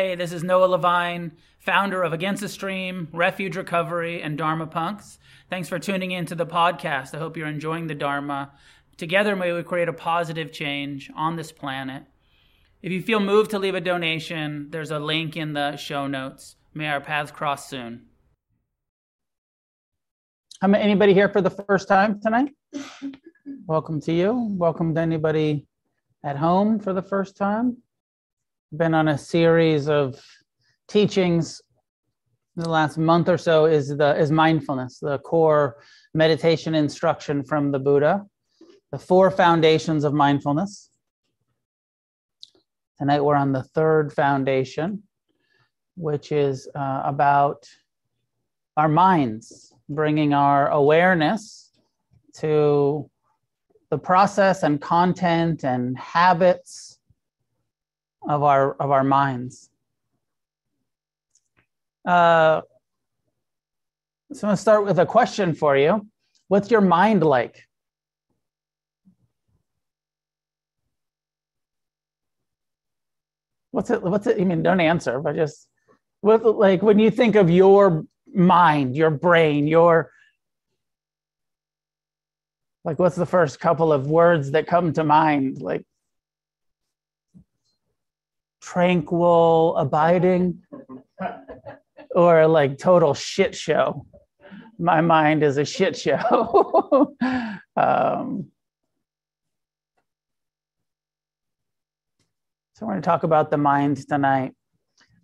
Hey, this is Noah Levine, founder of Against the Stream, Refuge Recovery, and Dharma Punks. Thanks for tuning in to the podcast. I hope you're enjoying the Dharma. Together, may we create a positive change on this planet. If you feel moved to leave a donation, there's a link in the show notes. May our paths cross soon. Anybody here for the first time tonight? Welcome to you. Welcome to anybody at home for the first time been on a series of teachings the last month or so is the is mindfulness the core meditation instruction from the buddha the four foundations of mindfulness. Tonight we're on the third foundation which is uh, about our minds bringing our awareness to the process and content and habits of our of our minds. Uh, so I'm going to start with a question for you. What's your mind like? What's it? What's it? I mean, don't answer, but just what like when you think of your mind, your brain, your like what's the first couple of words that come to mind? Like tranquil, abiding, or like total shit show. My mind is a shit show. um, so we're going to talk about the mind tonight.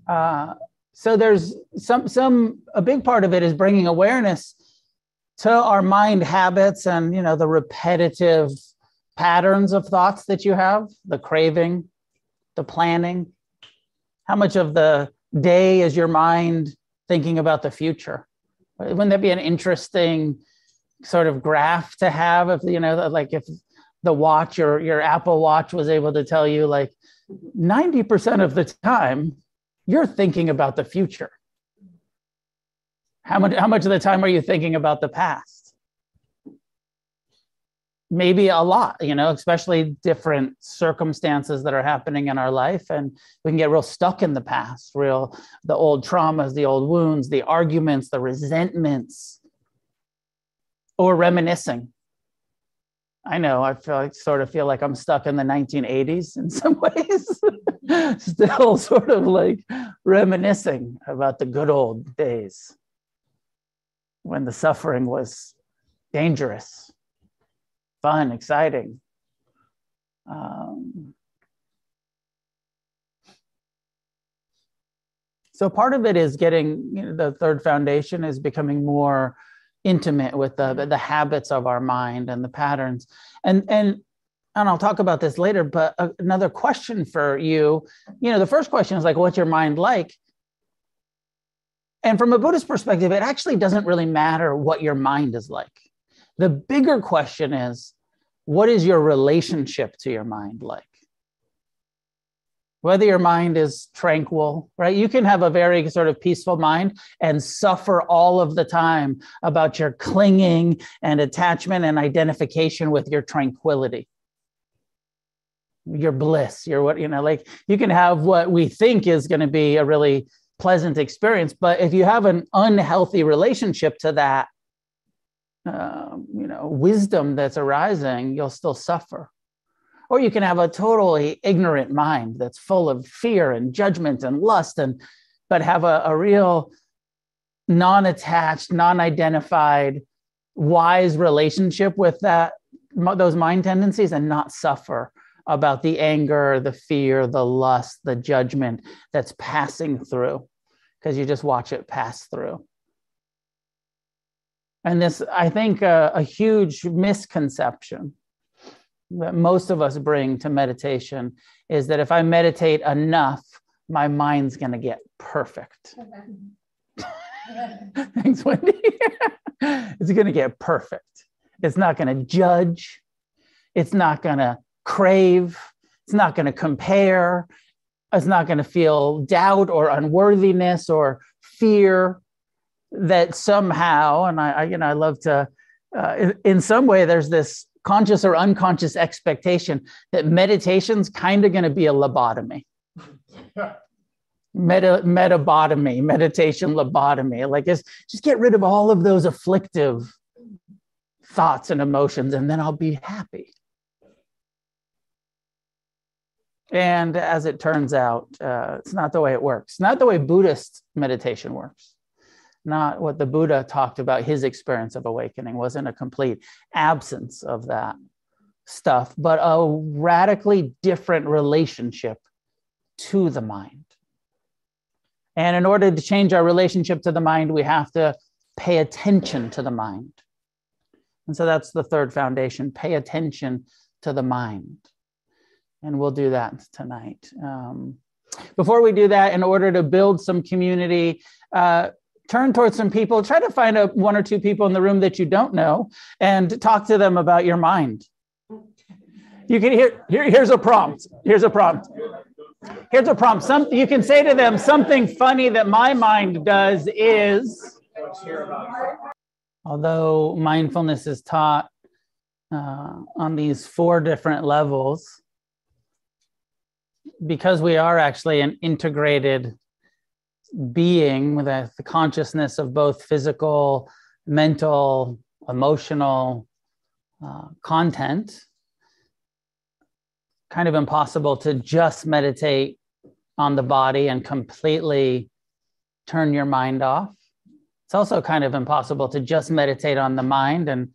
Uh, so there's some some a big part of it is bringing awareness to our mind habits and you know the repetitive patterns of thoughts that you have, the craving, the planning? How much of the day is your mind thinking about the future? Wouldn't that be an interesting sort of graph to have if you know like if the watch or your Apple Watch was able to tell you like 90% of the time you're thinking about the future. How much how much of the time are you thinking about the past? Maybe a lot you know especially different circumstances that are happening in our life. And we can get real stuck in the past real the old traumas the old wounds the arguments the resentments or reminiscing. I know i feel like sort of feel like i'm stuck in the 1980s in some ways still sort of like reminiscing about the good old days when the suffering was dangerous fun, exciting. Um, so part of it is getting you know, the third foundation is becoming more intimate with the, the habits of our mind and the patterns and and and I'll talk about this later, but another question for you, you know, the first question is like, what's your mind like? And from a Buddhist perspective, it actually doesn't really matter what your mind is like. The bigger question is, what is your relationship to your mind like? Whether your mind is tranquil, right? You can have a very sort of peaceful mind and suffer all of the time about your clinging and attachment and identification with your tranquility your bliss your what you know like you can have what we think is going to be a really pleasant experience but if you have an unhealthy relationship to that um, you know wisdom that's arising you'll still suffer. Or you can have a totally ignorant mind that's full of fear and judgment and lust and but have a, a real non-attached non-identified wise relationship with that those mind tendencies and not suffer about the anger the fear the lust the judgment that's passing through. Because you just watch it pass through and this, I think, uh, a huge misconception that most of us bring to meditation is that if I meditate enough, my mind's going to get perfect. Thanks, Wendy. it's going to get perfect. It's not going to judge. It's not going to crave. It's not going to compare. It's not going to feel doubt or unworthiness or fear that somehow, and I, I you know, I love to, uh, in, in some way, there's this conscious or unconscious expectation that meditation's kind of going to be a lobotomy. meta metabotomy, meditation lobotomy. Like just, just get rid of all of those afflictive thoughts and emotions, and then I'll be happy. And as it turns out, uh, it's not the way it works. Not the way Buddhist meditation works. Not what the Buddha talked about. His experience of awakening wasn't a complete absence of that stuff, but a radically different relationship to the mind. And in order to change our relationship to the mind, we have to pay attention to the mind. And so that's the third foundation pay attention to the mind. And we'll do that tonight. Um, before we do that, in order to build some community, uh, turn towards some people, try to find a, one or two people in the room that you don't know and talk to them about your mind. You can hear, here, here's a prompt. Here's a prompt. Here's a prompt. Some, you can say to them, something funny that my mind does is, although mindfulness is taught uh, on these four different levels, because we are actually an integrated being with a, the consciousness of both physical, mental, emotional uh, content, kind of impossible to just meditate on the body and completely turn your mind off. It's also kind of impossible to just meditate on the mind and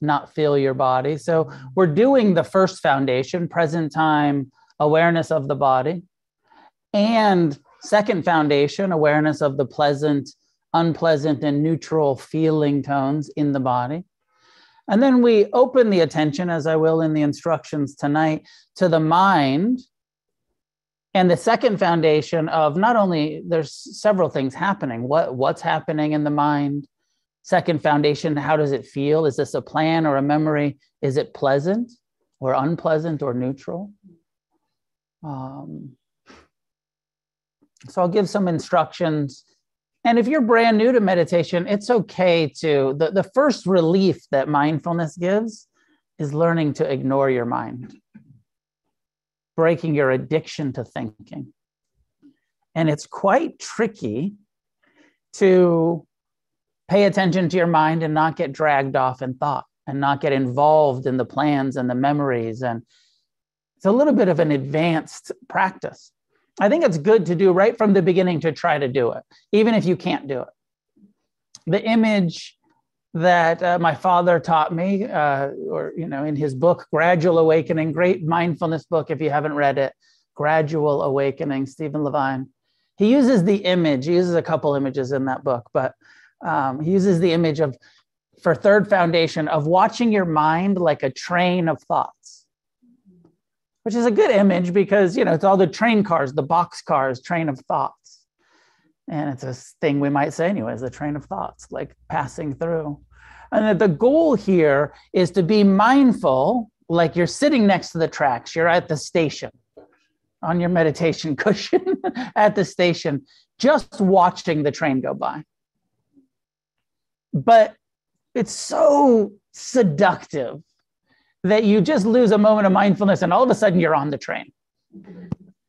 not feel your body. So we're doing the first foundation, present time awareness of the body, and second foundation, awareness of the pleasant, unpleasant, and neutral feeling tones in the body. And then we open the attention, as I will in the instructions tonight, to the mind. And the second foundation of not only there's several things happening, what, what's happening in the mind? Second foundation, how does it feel? Is this a plan or a memory? Is it pleasant or unpleasant or neutral? Um, so I'll give some instructions and if you're brand new to meditation, it's okay to. The, the first relief that mindfulness gives is learning to ignore your mind, breaking your addiction to thinking. And it's quite tricky to pay attention to your mind and not get dragged off in thought and not get involved in the plans and the memories. And it's a little bit of an advanced practice. I think it's good to do right from the beginning to try to do it, even if you can't do it. The image that uh, my father taught me, uh, or you know, in his book Gradual Awakening, great mindfulness book. If you haven't read it, Gradual Awakening, Stephen Levine. He uses the image. He uses a couple images in that book, but um, he uses the image of for third foundation of watching your mind like a train of thoughts which is a good image because you know it's all the train cars, the box cars, train of thoughts, and it's a thing we might say anyways, the train of thoughts, like passing through. And that the goal here is to be mindful, like you're sitting next to the tracks, you're at the station on your meditation cushion at the station, just watching the train go by. But it's so seductive that you just lose a moment of mindfulness and all of a sudden you're on the train.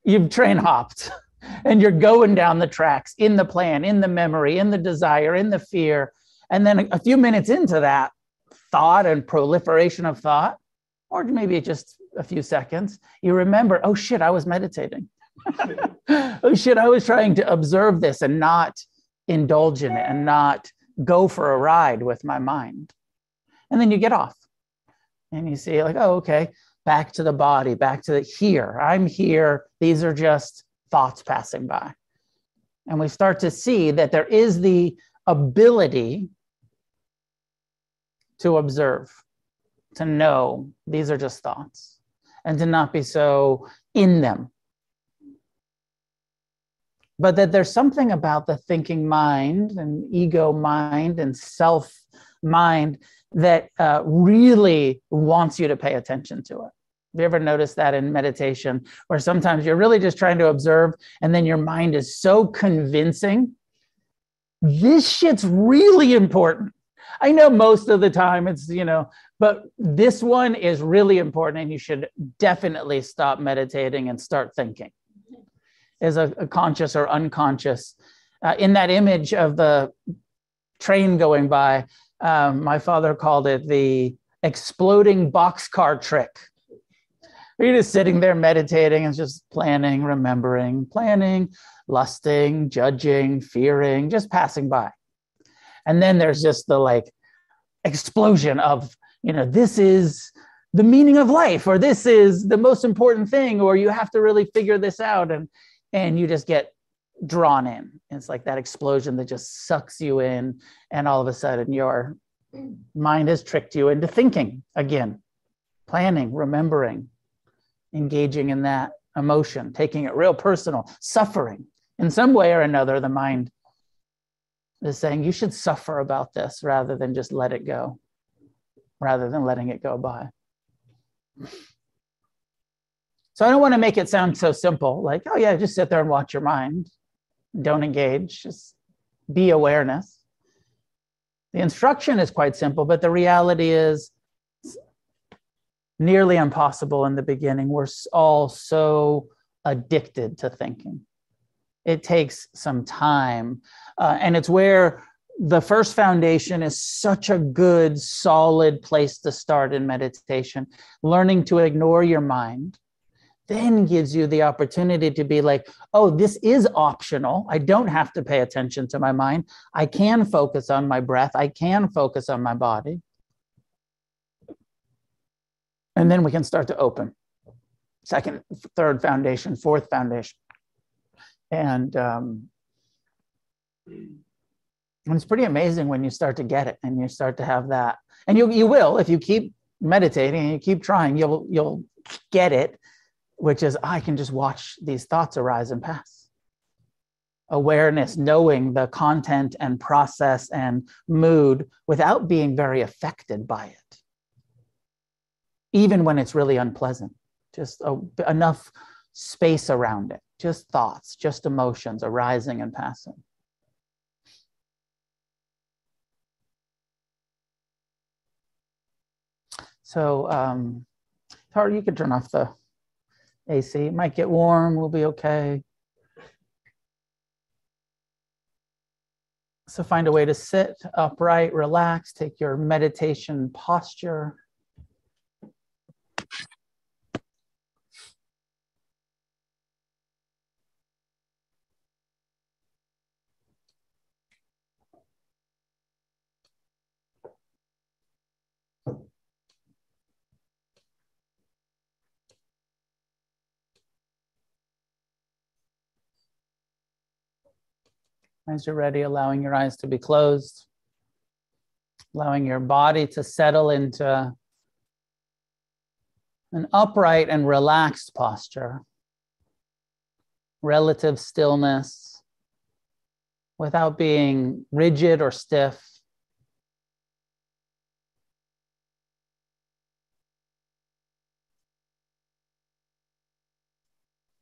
You've train hopped and you're going down the tracks in the plan, in the memory, in the desire, in the fear. And then a few minutes into that thought and proliferation of thought, or maybe just a few seconds, you remember, oh shit, I was meditating. oh shit, I was trying to observe this and not indulge in it and not go for a ride with my mind. And then you get off and you see like oh okay back to the body back to the here. I'm here. These are just thoughts passing by. And we start to see that there is the ability to observe to know these are just thoughts and to not be so in them. But that there's something about the thinking mind and ego mind and self mind that uh, really wants you to pay attention to it. Have you ever noticed that in meditation, where sometimes you're really just trying to observe, and then your mind is so convincing? This shit's really important. I know most of the time it's, you know, but this one is really important, and you should definitely stop meditating and start thinking. is a, a conscious or unconscious. Uh, in that image of the train going by, um, my father called it the exploding boxcar trick. You're just sitting there meditating and just planning, remembering, planning, lusting, judging, fearing, just passing by. And then there's just the like explosion of, you know, this is the meaning of life, or this is the most important thing, or you have to really figure this out. And and you just get drawn in. It's like that explosion that just sucks you in, and all of a sudden your mind has tricked you into thinking again, planning, remembering, engaging in that emotion, taking it real personal, suffering in some way or another. The mind is saying you should suffer about this rather than just let it go, rather than letting it go by. So I don't want to make it sound so simple, like, oh yeah, just sit there and watch your mind. Don't engage, just be awareness. The instruction is quite simple, but the reality is nearly impossible in the beginning. We're all so addicted to thinking. It takes some time. Uh, and it's where the first foundation is such a good, solid place to start in meditation. Learning to ignore your mind then gives you the opportunity to be like, oh, this is optional. I don't have to pay attention to my mind. I can focus on my breath. I can focus on my body. And then we can start to open. Second, third foundation, fourth foundation. And um, and it's pretty amazing when you start to get it and you start to have that. And you you will if you keep meditating and you keep trying, you'll you'll get it, which is I can just watch these thoughts arise and pass. Awareness, knowing the content and process and mood without being very affected by it. Even when it's really unpleasant, just a, enough space around it, just thoughts, just emotions arising and passing. So, um, Tara, you could turn off the AC. It might get warm. We'll be okay. So find a way to sit upright, relax, take your meditation posture. As you're ready, allowing your eyes to be closed, allowing your body to settle into an upright and relaxed posture, relative stillness without being rigid or stiff.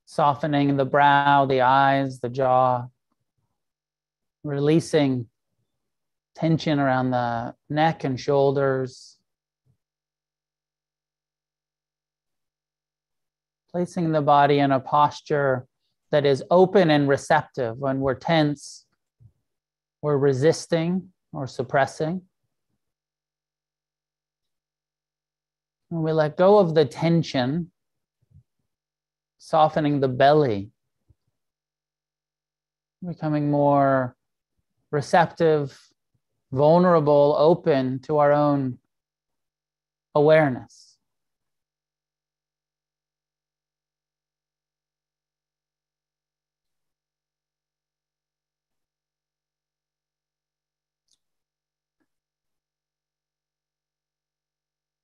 Softening the brow, the eyes, the jaw releasing tension around the neck and shoulders. Placing the body in a posture that is open and receptive. When we're tense, we're resisting or suppressing. When we let go of the tension, softening the belly, becoming more receptive, vulnerable, open to our own awareness.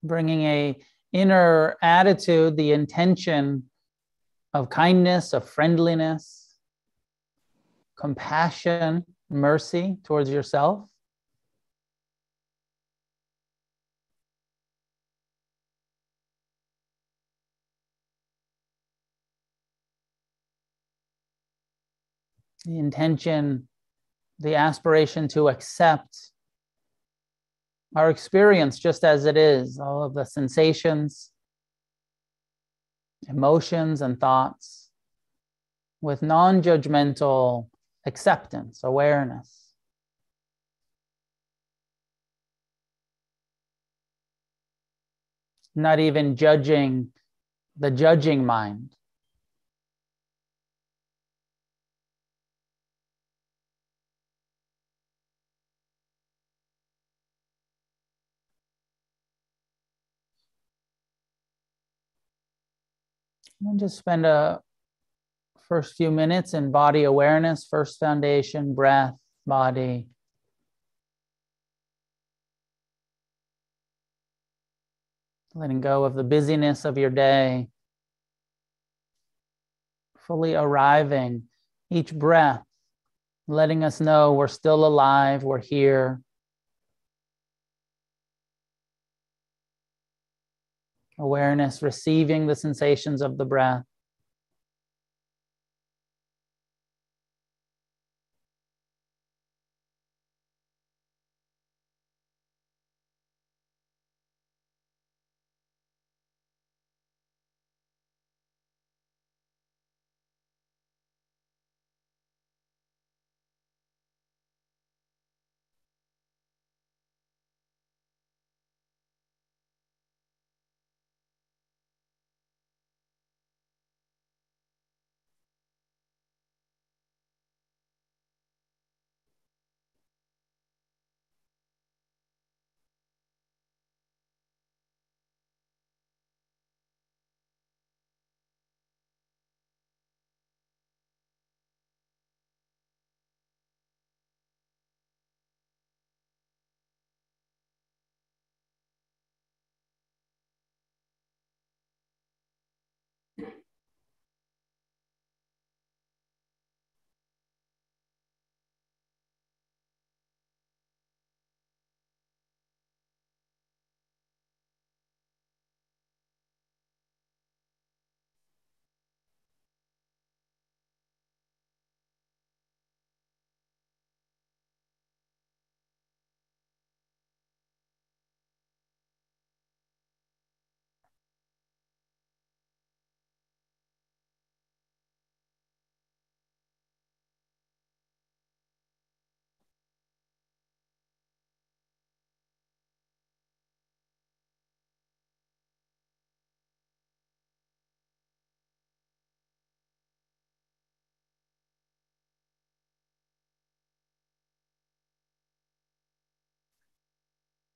Bringing a inner attitude, the intention of kindness, of friendliness, compassion mercy towards yourself. The intention, the aspiration to accept our experience just as it is, all of the sensations, emotions, and thoughts with non judgmental acceptance, awareness. Not even judging the judging mind. And just spend a first few minutes in body awareness, first foundation, breath, body. Letting go of the busyness of your day. Fully arriving each breath, letting us know we're still alive, we're here. Awareness, receiving the sensations of the breath.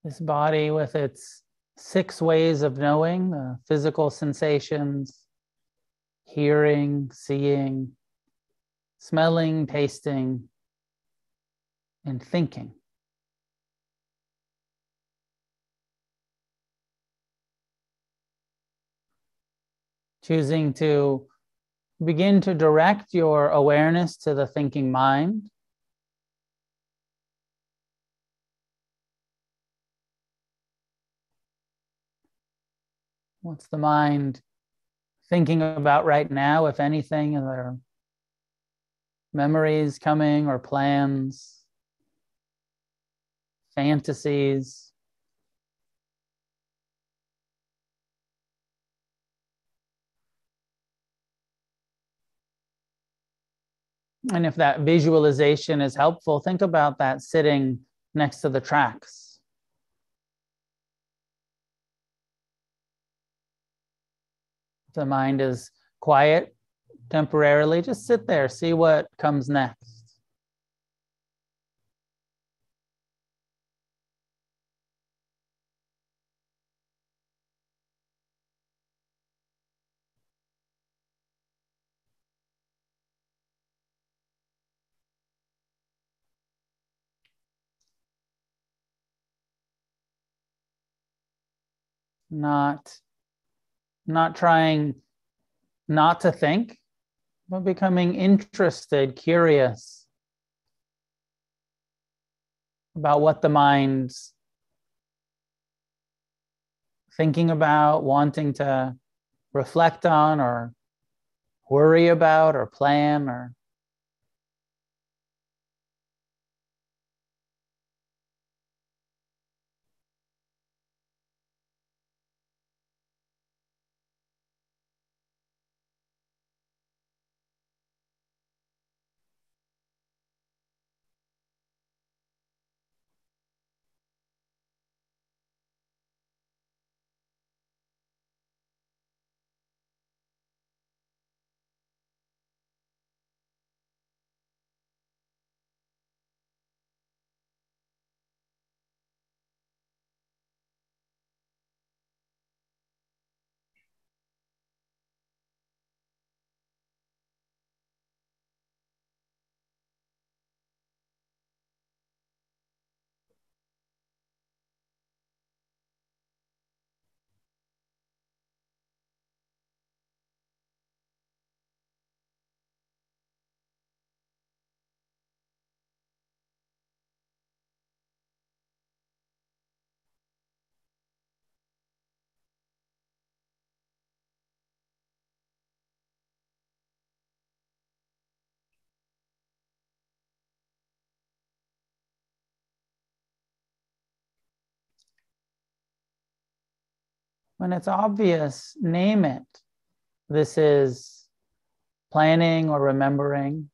This body, with its six ways of knowing uh, physical sensations, hearing, seeing, smelling, tasting, and thinking. Choosing to begin to direct your awareness to the thinking mind What's the mind thinking about right now, if anything? Are there memories coming or plans, fantasies? And if that visualization is helpful, think about that sitting next to the tracks. The mind is quiet temporarily, just sit there, see what comes next. Not not trying not to think, but becoming interested, curious about what the mind's thinking about, wanting to reflect on, or worry about, or plan, or When it's obvious, name it. This is planning or remembering,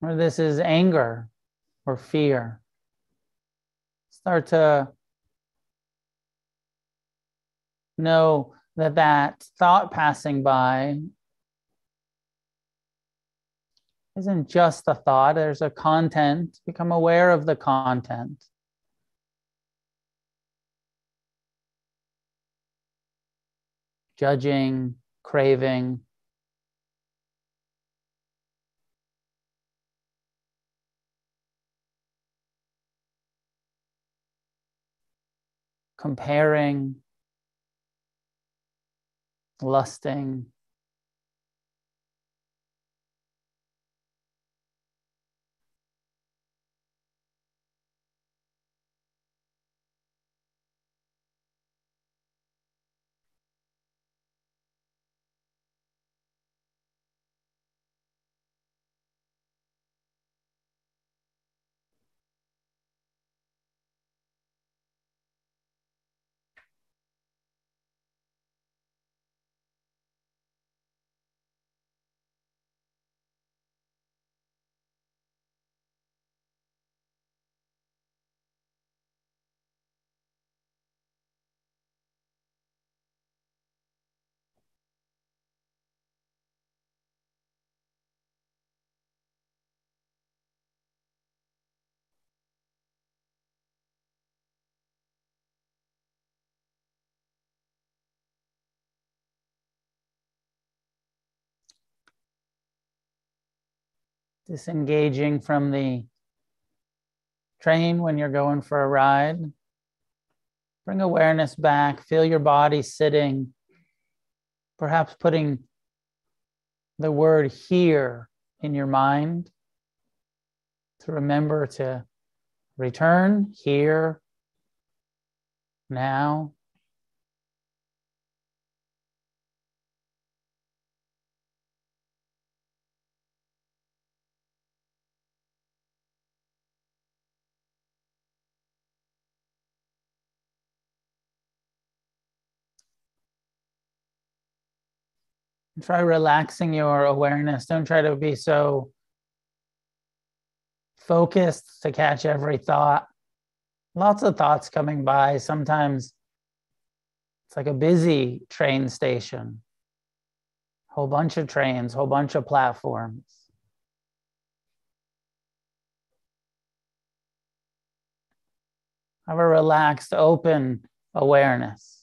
or this is anger or fear. Start to know that that thought passing by isn't just a thought, there's a content. Become aware of the content. Judging, craving. Comparing, lusting. Disengaging from the train when you're going for a ride. Bring awareness back, feel your body sitting, perhaps putting the word here in your mind to remember to return here, now. Try relaxing your awareness. Don't try to be so focused to catch every thought. Lots of thoughts coming by. Sometimes it's like a busy train station, whole bunch of trains, whole bunch of platforms. Have a relaxed, open awareness.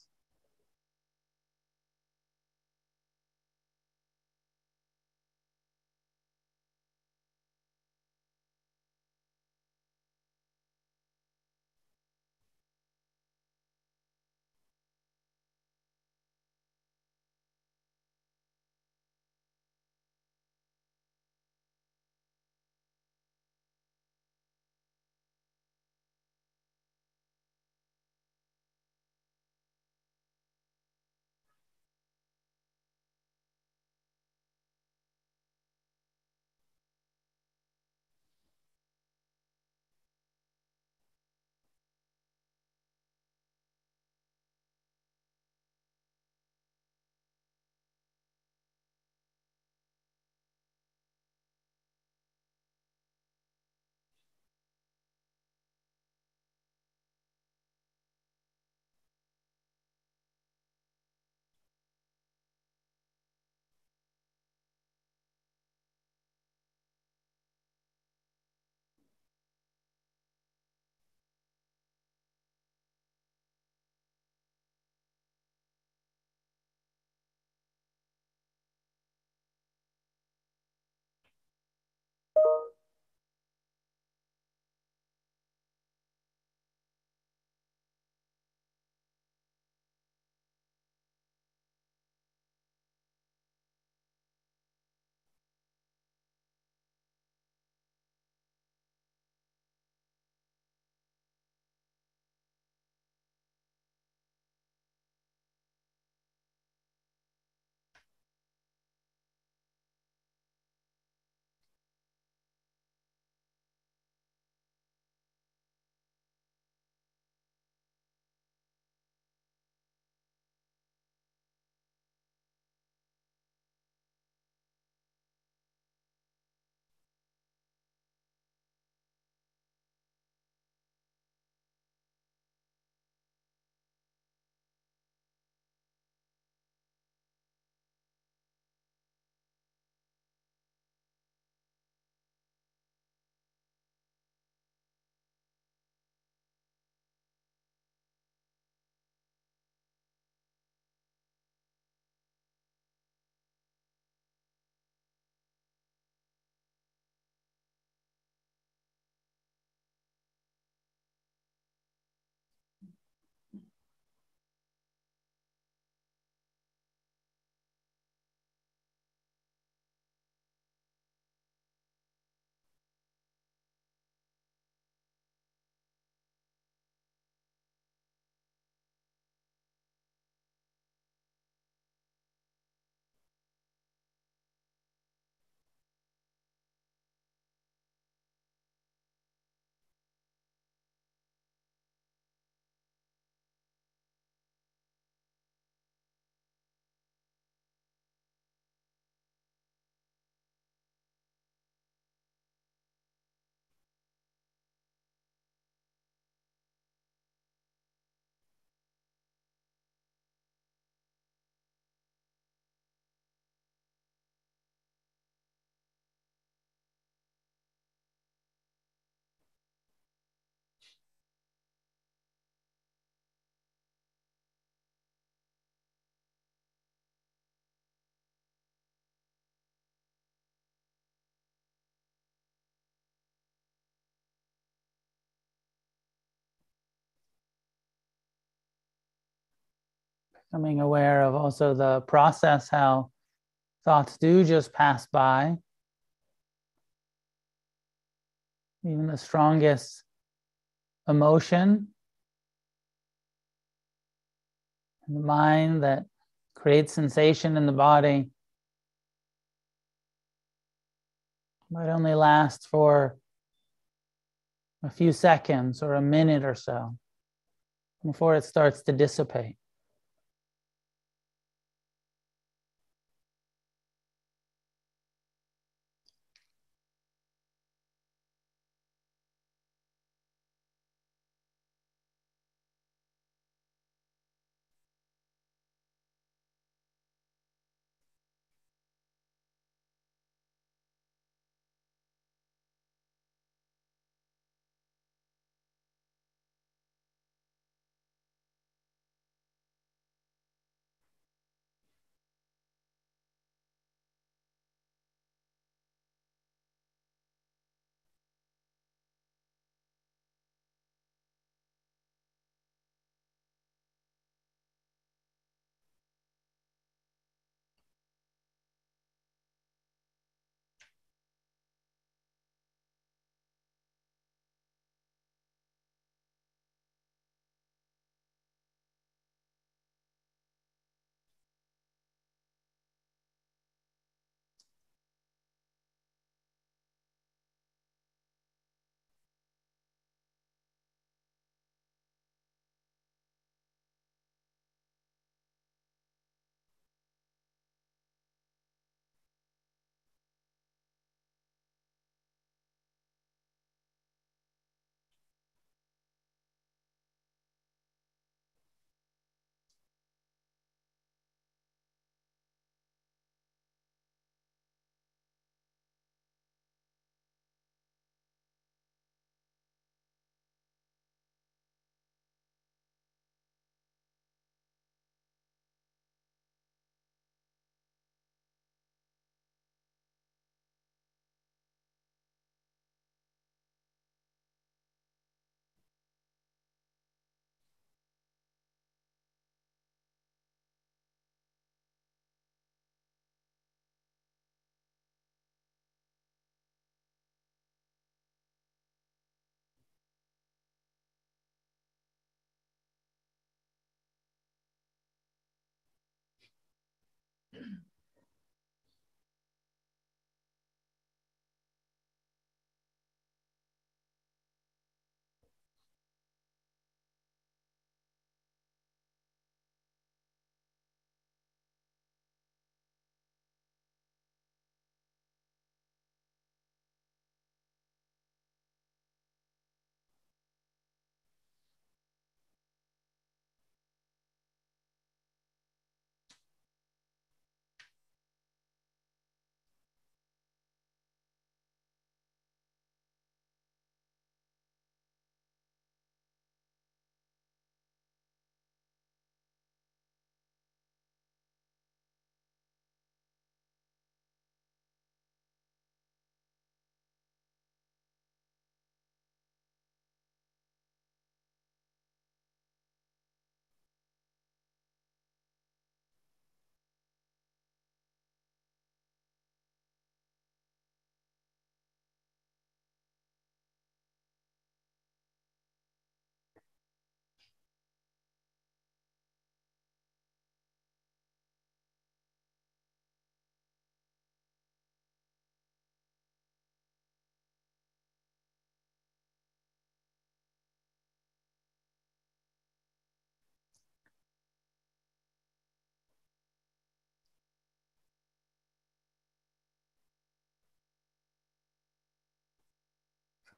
Becoming aware of also the process, how thoughts do just pass by. Even the strongest emotion, in the mind that creates sensation in the body might only last for a few seconds or a minute or so before it starts to dissipate.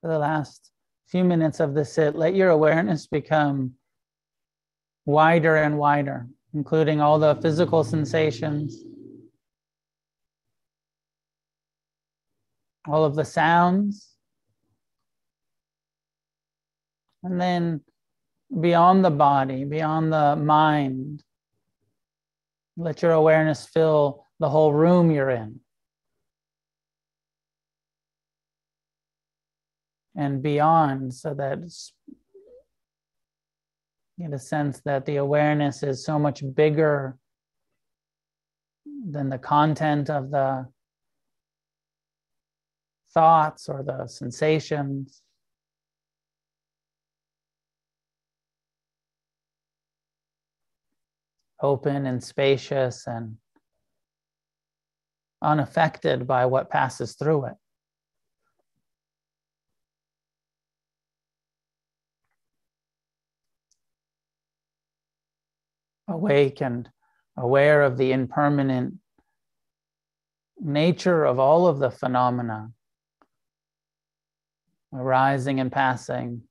For the last few minutes of the sit, let your awareness become wider and wider, including all the physical sensations, all of the sounds, and then beyond the body, beyond the mind. Let your awareness fill the whole room you're in. And beyond so that Get a sense that the awareness is so much bigger than the content of the thoughts or the sensations. Open and spacious and unaffected by what passes through it. Awake and aware of the impermanent nature of all of the phenomena arising and passing.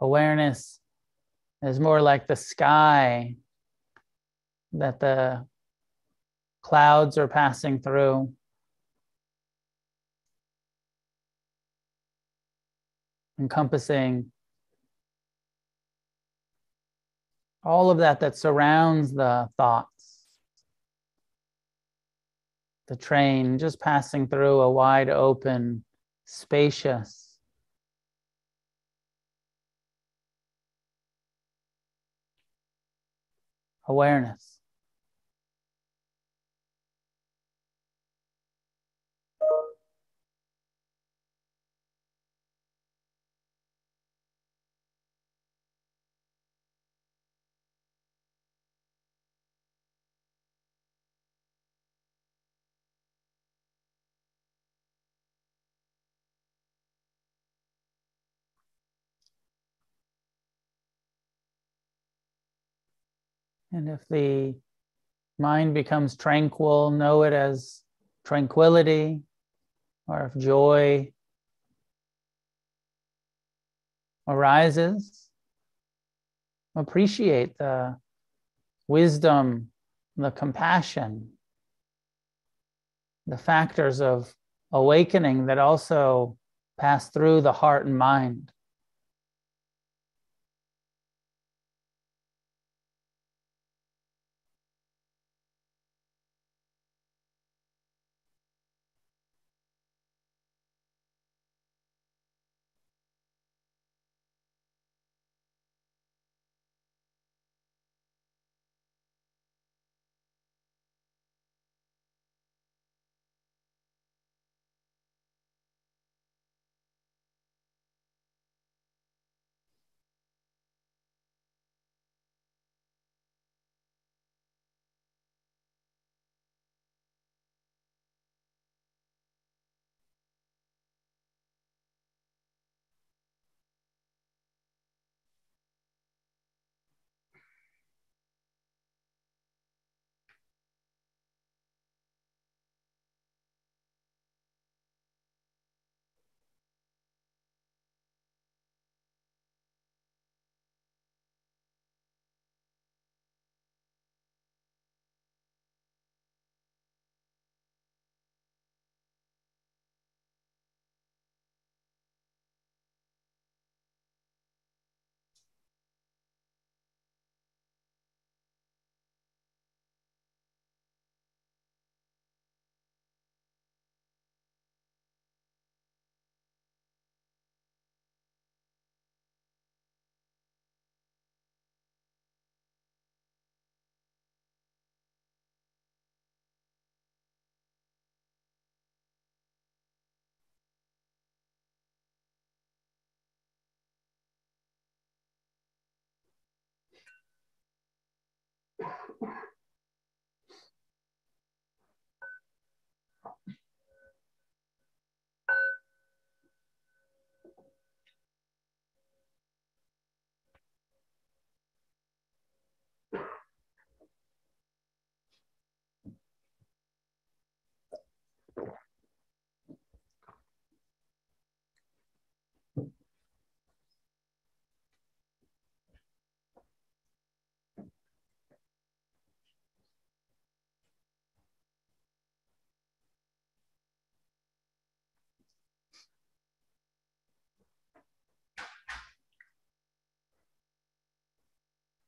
Awareness is more like the sky that the clouds are passing through. Encompassing all of that that surrounds the thoughts. The train just passing through a wide open, spacious, awareness. And if the mind becomes tranquil, know it as tranquility, or if joy arises, appreciate the wisdom, the compassion, the factors of awakening that also pass through the heart and mind.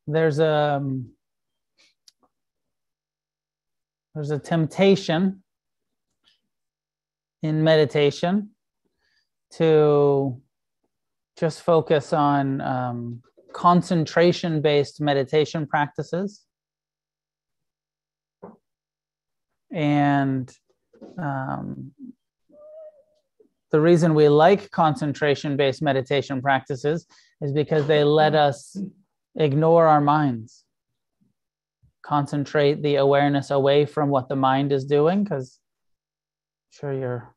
There's a there's a temptation in meditation to just focus on um, concentration based meditation practices. And um, the reason we like concentration based meditation practices is because they let us ignore our minds. Concentrate the awareness away from what the mind is doing because sure you're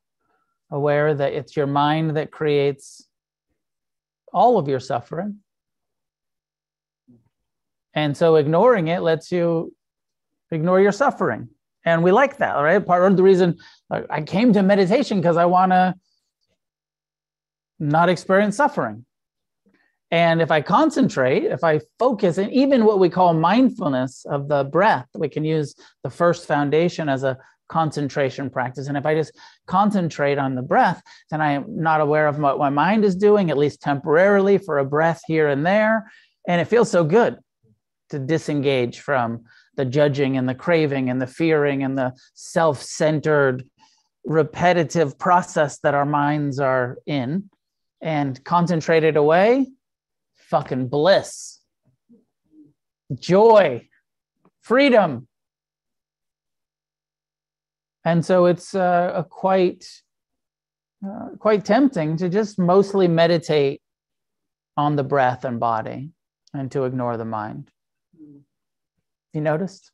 aware that it's your mind that creates all of your suffering. And so ignoring it lets you ignore your suffering. And we like that right? Part of the reason i came to meditation because i want to not experience suffering and if I concentrate, if I focus, and even what we call mindfulness of the breath, we can use the first foundation as a concentration practice. And if I just concentrate on the breath, then I am not aware of what my mind is doing, at least temporarily, for a breath here and there. And it feels so good to disengage from the judging and the craving and the fearing and the self centered, repetitive process that our minds are in and concentrate it away fucking bliss, joy, freedom. And so it's uh, a quite uh, quite tempting to just mostly meditate on the breath and body and to ignore the mind. You noticed?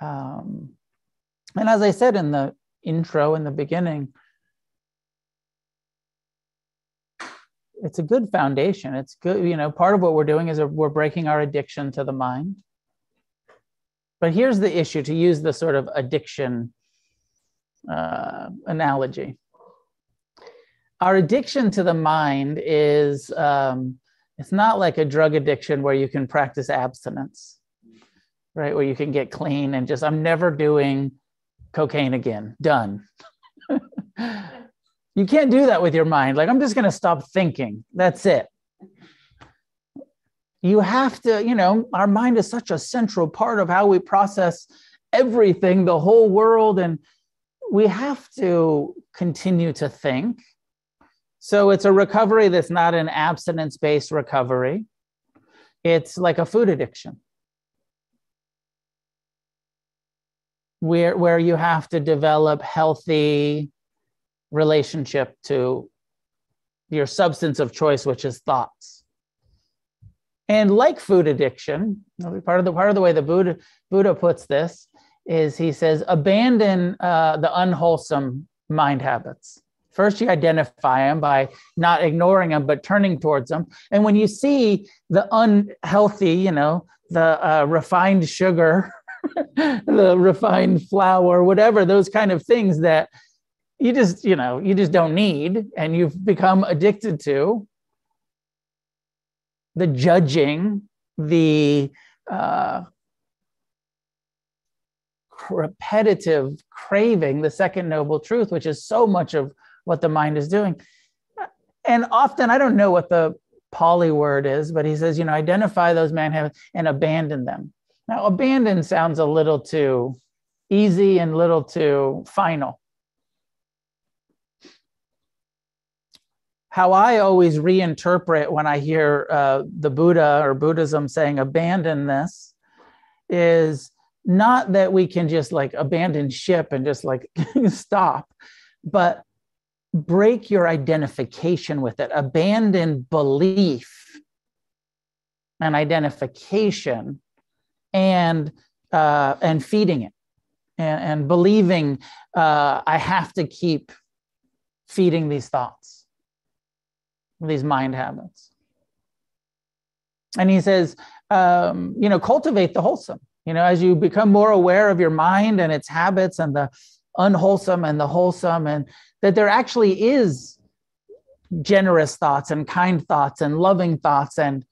Um, and as I said in the intro in the beginning, it's a good foundation. It's good, you know, part of what we're doing is we're breaking our addiction to the mind. But here's the issue to use the sort of addiction uh, analogy. Our addiction to the mind is um, it's not like a drug addiction where you can practice abstinence, right? Where you can get clean and just, I'm never doing cocaine again, done. You can't do that with your mind. Like, I'm just going to stop thinking. That's it. You have to, you know, our mind is such a central part of how we process everything, the whole world. And we have to continue to think. So it's a recovery that's not an abstinence based recovery, it's like a food addiction. Where, where you have to develop healthy relationship to your substance of choice, which is thoughts. And like food addiction, part of the part of the way the Buddha Buddha puts this is he says abandon uh, the unwholesome mind habits. First, you identify them by not ignoring them, but turning towards them. And when you see the unhealthy, you know, the uh, refined sugar, the refined flour, whatever, those kind of things that you just you know you just don't need and you've become addicted to the judging the uh, repetitive craving the second noble truth which is so much of what the mind is doing. And often i don't know what the Pali word is but he says you know identify those man habits and abandon them. Now abandon sounds a little too easy and little too final how I always reinterpret when I hear uh, the Buddha or Buddhism saying abandon this is not that we can just like abandon ship and just like stop, but break your identification with it, abandon belief and identification and uh, and feeding it and, and believing uh, I have to keep feeding these thoughts these mind habits. And he says, um, you know, cultivate the wholesome. You know, as you become more aware of your mind and its habits and the unwholesome and the wholesome, and that there actually is generous thoughts and kind thoughts and loving thoughts and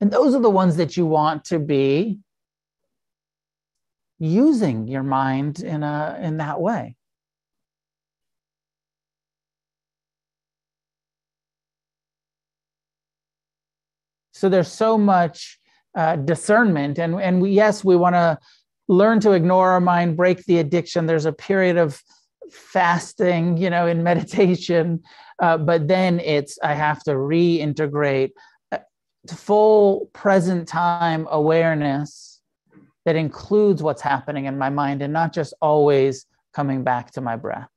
and those are the ones that you want to be using your mind in a in that way So there's so much uh, discernment, and and we, yes, we want to learn to ignore our mind, break the addiction. There's a period of fasting, you know, in meditation, uh, but then it's I have to reintegrate uh, full present time awareness that includes what's happening in my mind and not just always coming back to my breath,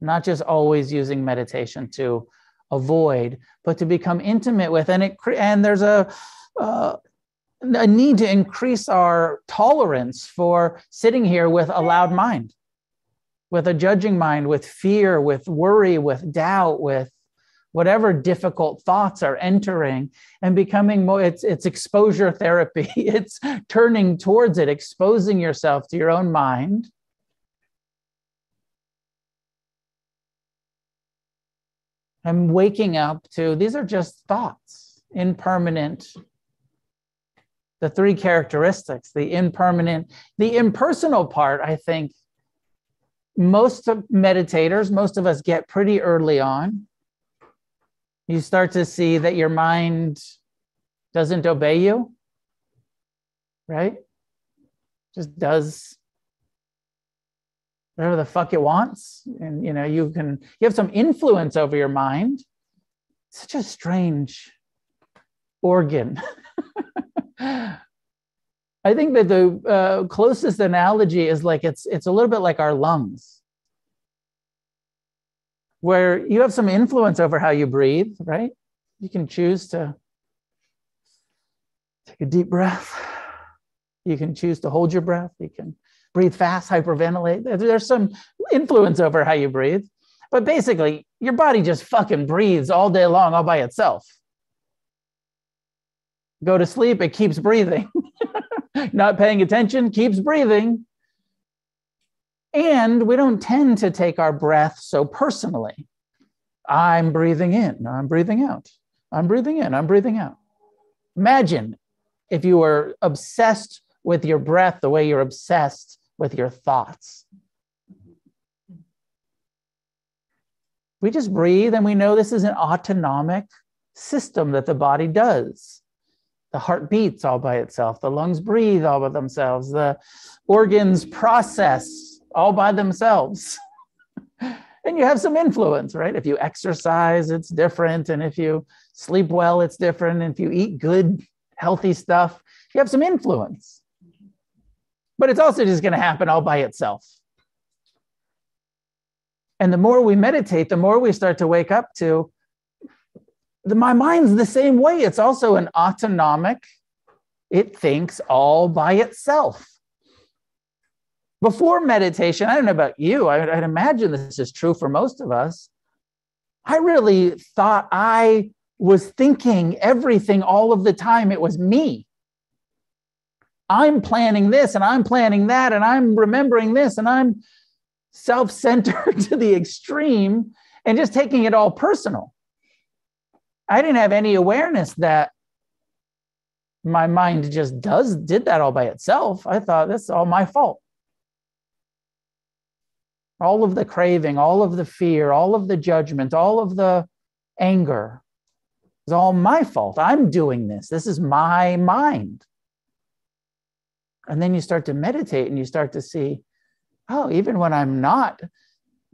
not just always using meditation to avoid, but to become intimate with. And it and there's a uh, a need to increase our tolerance for sitting here with a loud mind, with a judging mind, with fear, with worry, with doubt, with whatever difficult thoughts are entering and becoming more it's it's exposure therapy it's turning towards it exposing yourself to your own mind and waking up to these are just thoughts impermanent. The three characteristics the impermanent the impersonal part i think most of meditators most of us get pretty early on. You start to see that your mind doesn't obey you, right? Just does whatever the fuck it wants. And you know, you can you have some influence over your mind. Such a strange organ. I think that the uh, closest analogy is like it's it's a little bit like our lungs where you have some influence over how you breathe, right? You can choose to take a deep breath. You can choose to hold your breath. You can breathe fast, hyperventilate. There's some influence over how you breathe. But basically, your body just fucking breathes all day long, all by itself. Go to sleep, it keeps breathing. Not paying attention, keeps breathing. And we don't tend to take our breath so personally. I'm breathing in, I'm breathing out, I'm breathing in, I'm breathing out. Imagine if you were obsessed with your breath the way you're obsessed with your thoughts. We just breathe and we know this is an autonomic system that the body does. The heart beats all by itself, the lungs breathe all by themselves, the organs process all by themselves. and you have some influence, right? If you exercise, it's different. And if you sleep well, it's different. And if you eat good, healthy stuff, you have some influence. But it's also just going to happen all by itself. And the more we meditate, the more we start to wake up to the, my mind's the same way. It's also an autonomic, it thinks all by itself before meditation, I don't know about you, I, would imagine this is true for most of us. I really thought I was thinking everything all of the time. It was me. I'm planning this and I'm planning that and I'm remembering this and I'm self centered to the extreme and just taking it all personal. I didn't have any awareness that my mind just does did that all by itself. I thought that's all my fault all of the craving, all of the fear, all of the judgment, all of the anger is all my fault. I'm doing this. This is my mind. And then you start to meditate and you start to see, oh, even when I'm not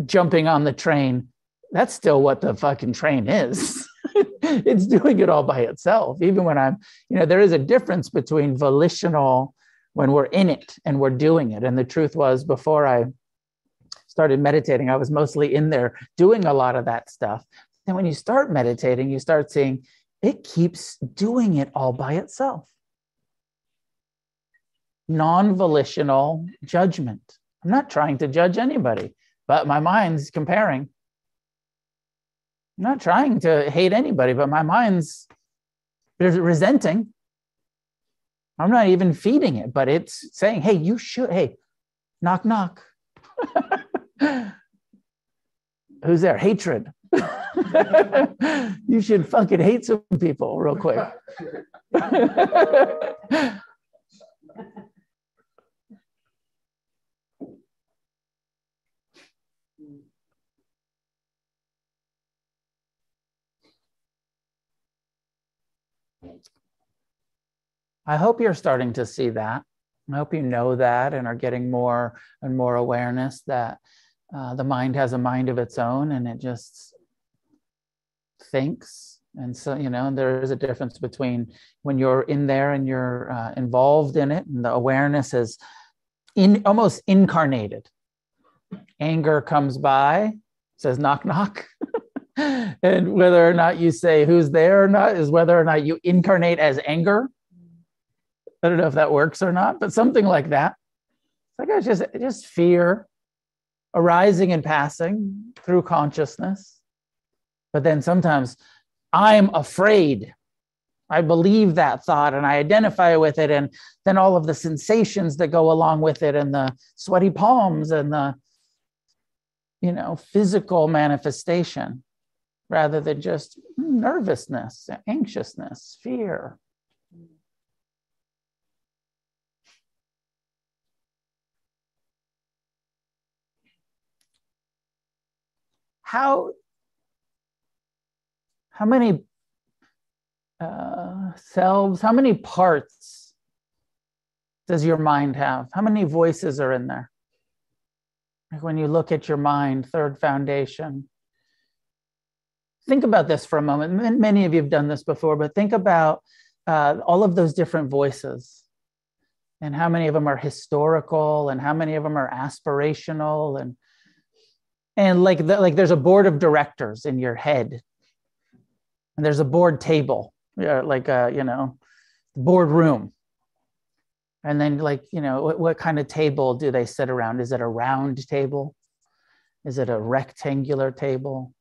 jumping on the train, that's still what the fucking train is. it's doing it all by itself. Even when I'm, you know, there is a difference between volitional when we're in it and we're doing it. And the truth was, before I started meditating, I was mostly in there doing a lot of that stuff. Then when you start meditating, you start seeing it keeps doing it all by itself. Non volitional judgment. I'm not trying to judge anybody, but my mind's comparing. I'm not trying to hate anybody, but my mind's resenting. I'm not even feeding it, but it's saying, hey, you should, hey, knock, knock. Who's there? Hatred. you should fucking hate some people real quick. I hope you're starting to see that. I hope you know that and are getting more and more awareness that uh, the mind has a mind of its own and it just thinks. And so, you know, there is a difference between when you're in there and you're uh, involved in it, and the awareness is in almost incarnated. Anger comes by, says knock knock. and whether or not you say who's there or not is whether or not you incarnate as anger I don't know if that works or not, but something like that. It's like it's just just fear arising and passing through consciousness. But then sometimes I'm afraid. I believe that thought and I identify with it. And then all of the sensations that go along with it and the sweaty palms and the, you know, physical manifestation rather than just nervousness, anxiousness, fear. How how many uh, selves, how many parts does your mind have? How many voices are in there? Like when you look at your mind, third foundation. Think about this for a moment. Many of you have done this before, but think about uh, all of those different voices and how many of them are historical and how many of them are aspirational and and like the, like there's a board of directors in your head. And there's a board table like a uh, you know board room. And then like you know what, what kind of table do they sit around? Is it a round table? Is it a rectangular table?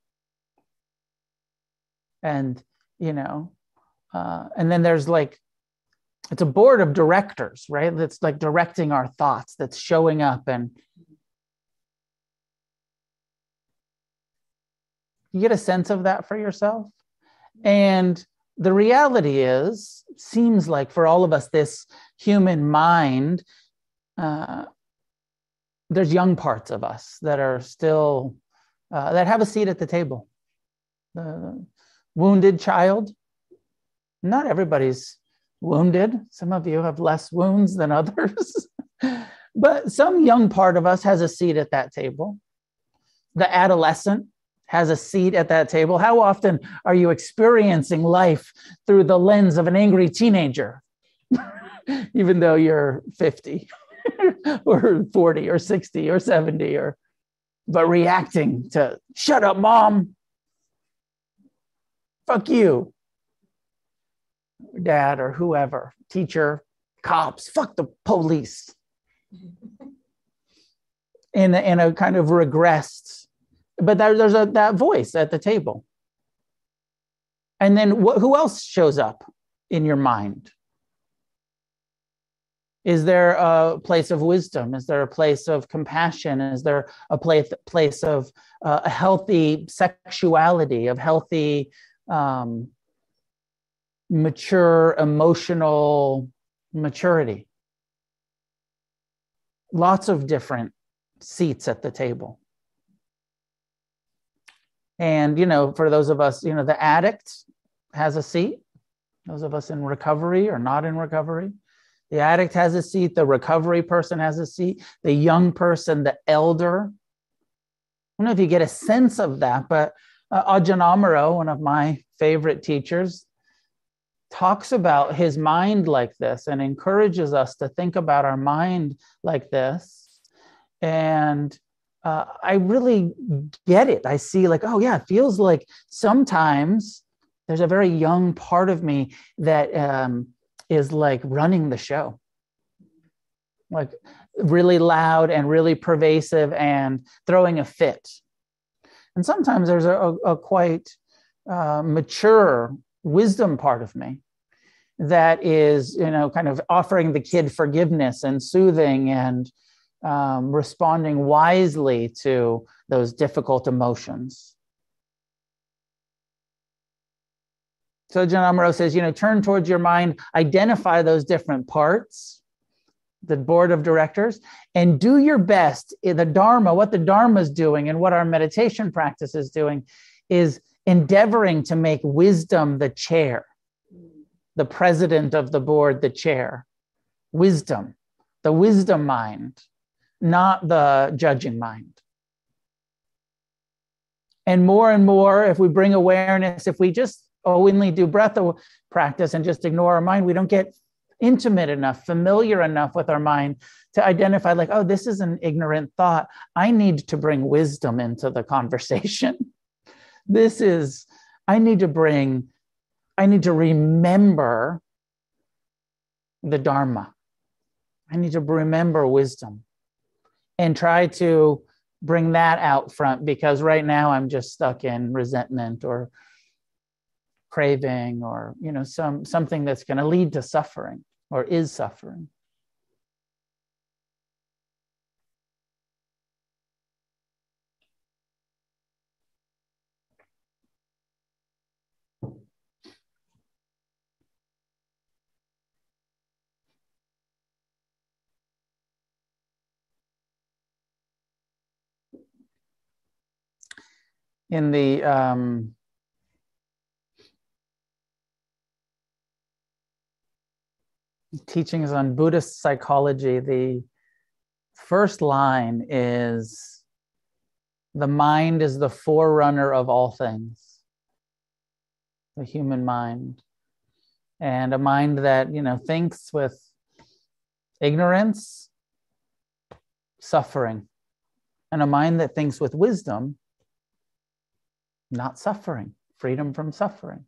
And you know uh, and then there's like it's a board of directors right? That's like directing our thoughts that's showing up and You get a sense of that for yourself. And the reality is, seems like for all of us, this human mind, uh, there's young parts of us that are still, uh, that have a seat at the table. The wounded child, not everybody's wounded. Some of you have less wounds than others. but some young part of us has a seat at that table. The adolescent has a seat at that table? How often are you experiencing life through the lens of an angry teenager, even though you're 50 or 40 or 60 or 70 or but reacting to shut up mom. Fuck you. Dad or whoever teacher cops fuck the police. In a, in a kind of regressed but there, there's a that voice at the table. And then wh- who else shows up in your mind? Is there a place of wisdom? Is there a place of compassion? Is there a place place of uh, a healthy sexuality of healthy um, mature emotional maturity? Lots of different seats at the table and, you know, for those of us, you know, the addict has a seat. Those of us in recovery or not in recovery. The addict has a seat. The recovery person has a seat. The young person, the elder. I don't know if you get a sense of that, but uh, Ajahn Amaro, one of my favorite teachers, talks about his mind like this and encourages us to think about our mind like this. And uh, I really get it. I see, like, oh, yeah, it feels like sometimes there's a very young part of me that um, is like running the show, like really loud and really pervasive and throwing a fit. And sometimes there's a, a, a quite uh, mature wisdom part of me that is, you know, kind of offering the kid forgiveness and soothing and um, responding wisely to those difficult emotions. So Ajahn Amaro says, you know, turn towards your mind, identify those different parts, the board of directors, and do your best. The Dharma, what the Dharma is doing and what our meditation practice is doing is endeavoring to make wisdom the chair. the president of the board, the chair. Wisdom, the wisdom mind, not the judging mind. And more and more, if we bring awareness, if we just only do breath practice and just ignore our mind, we don't get intimate enough, familiar enough with our mind to identify, like, oh, this is an ignorant thought. I need to bring wisdom into the conversation. this is, I need to bring, I need to remember the Dharma. I need to remember wisdom and try to bring that out front because right now I'm just stuck in resentment or craving or you know some something that's going to lead to suffering or is suffering in the um, teachings on Buddhist psychology, the first line is the mind is the forerunner of all things, the human mind. And a mind that, you know, thinks with ignorance, suffering. And a mind that thinks with wisdom, not suffering, freedom from suffering.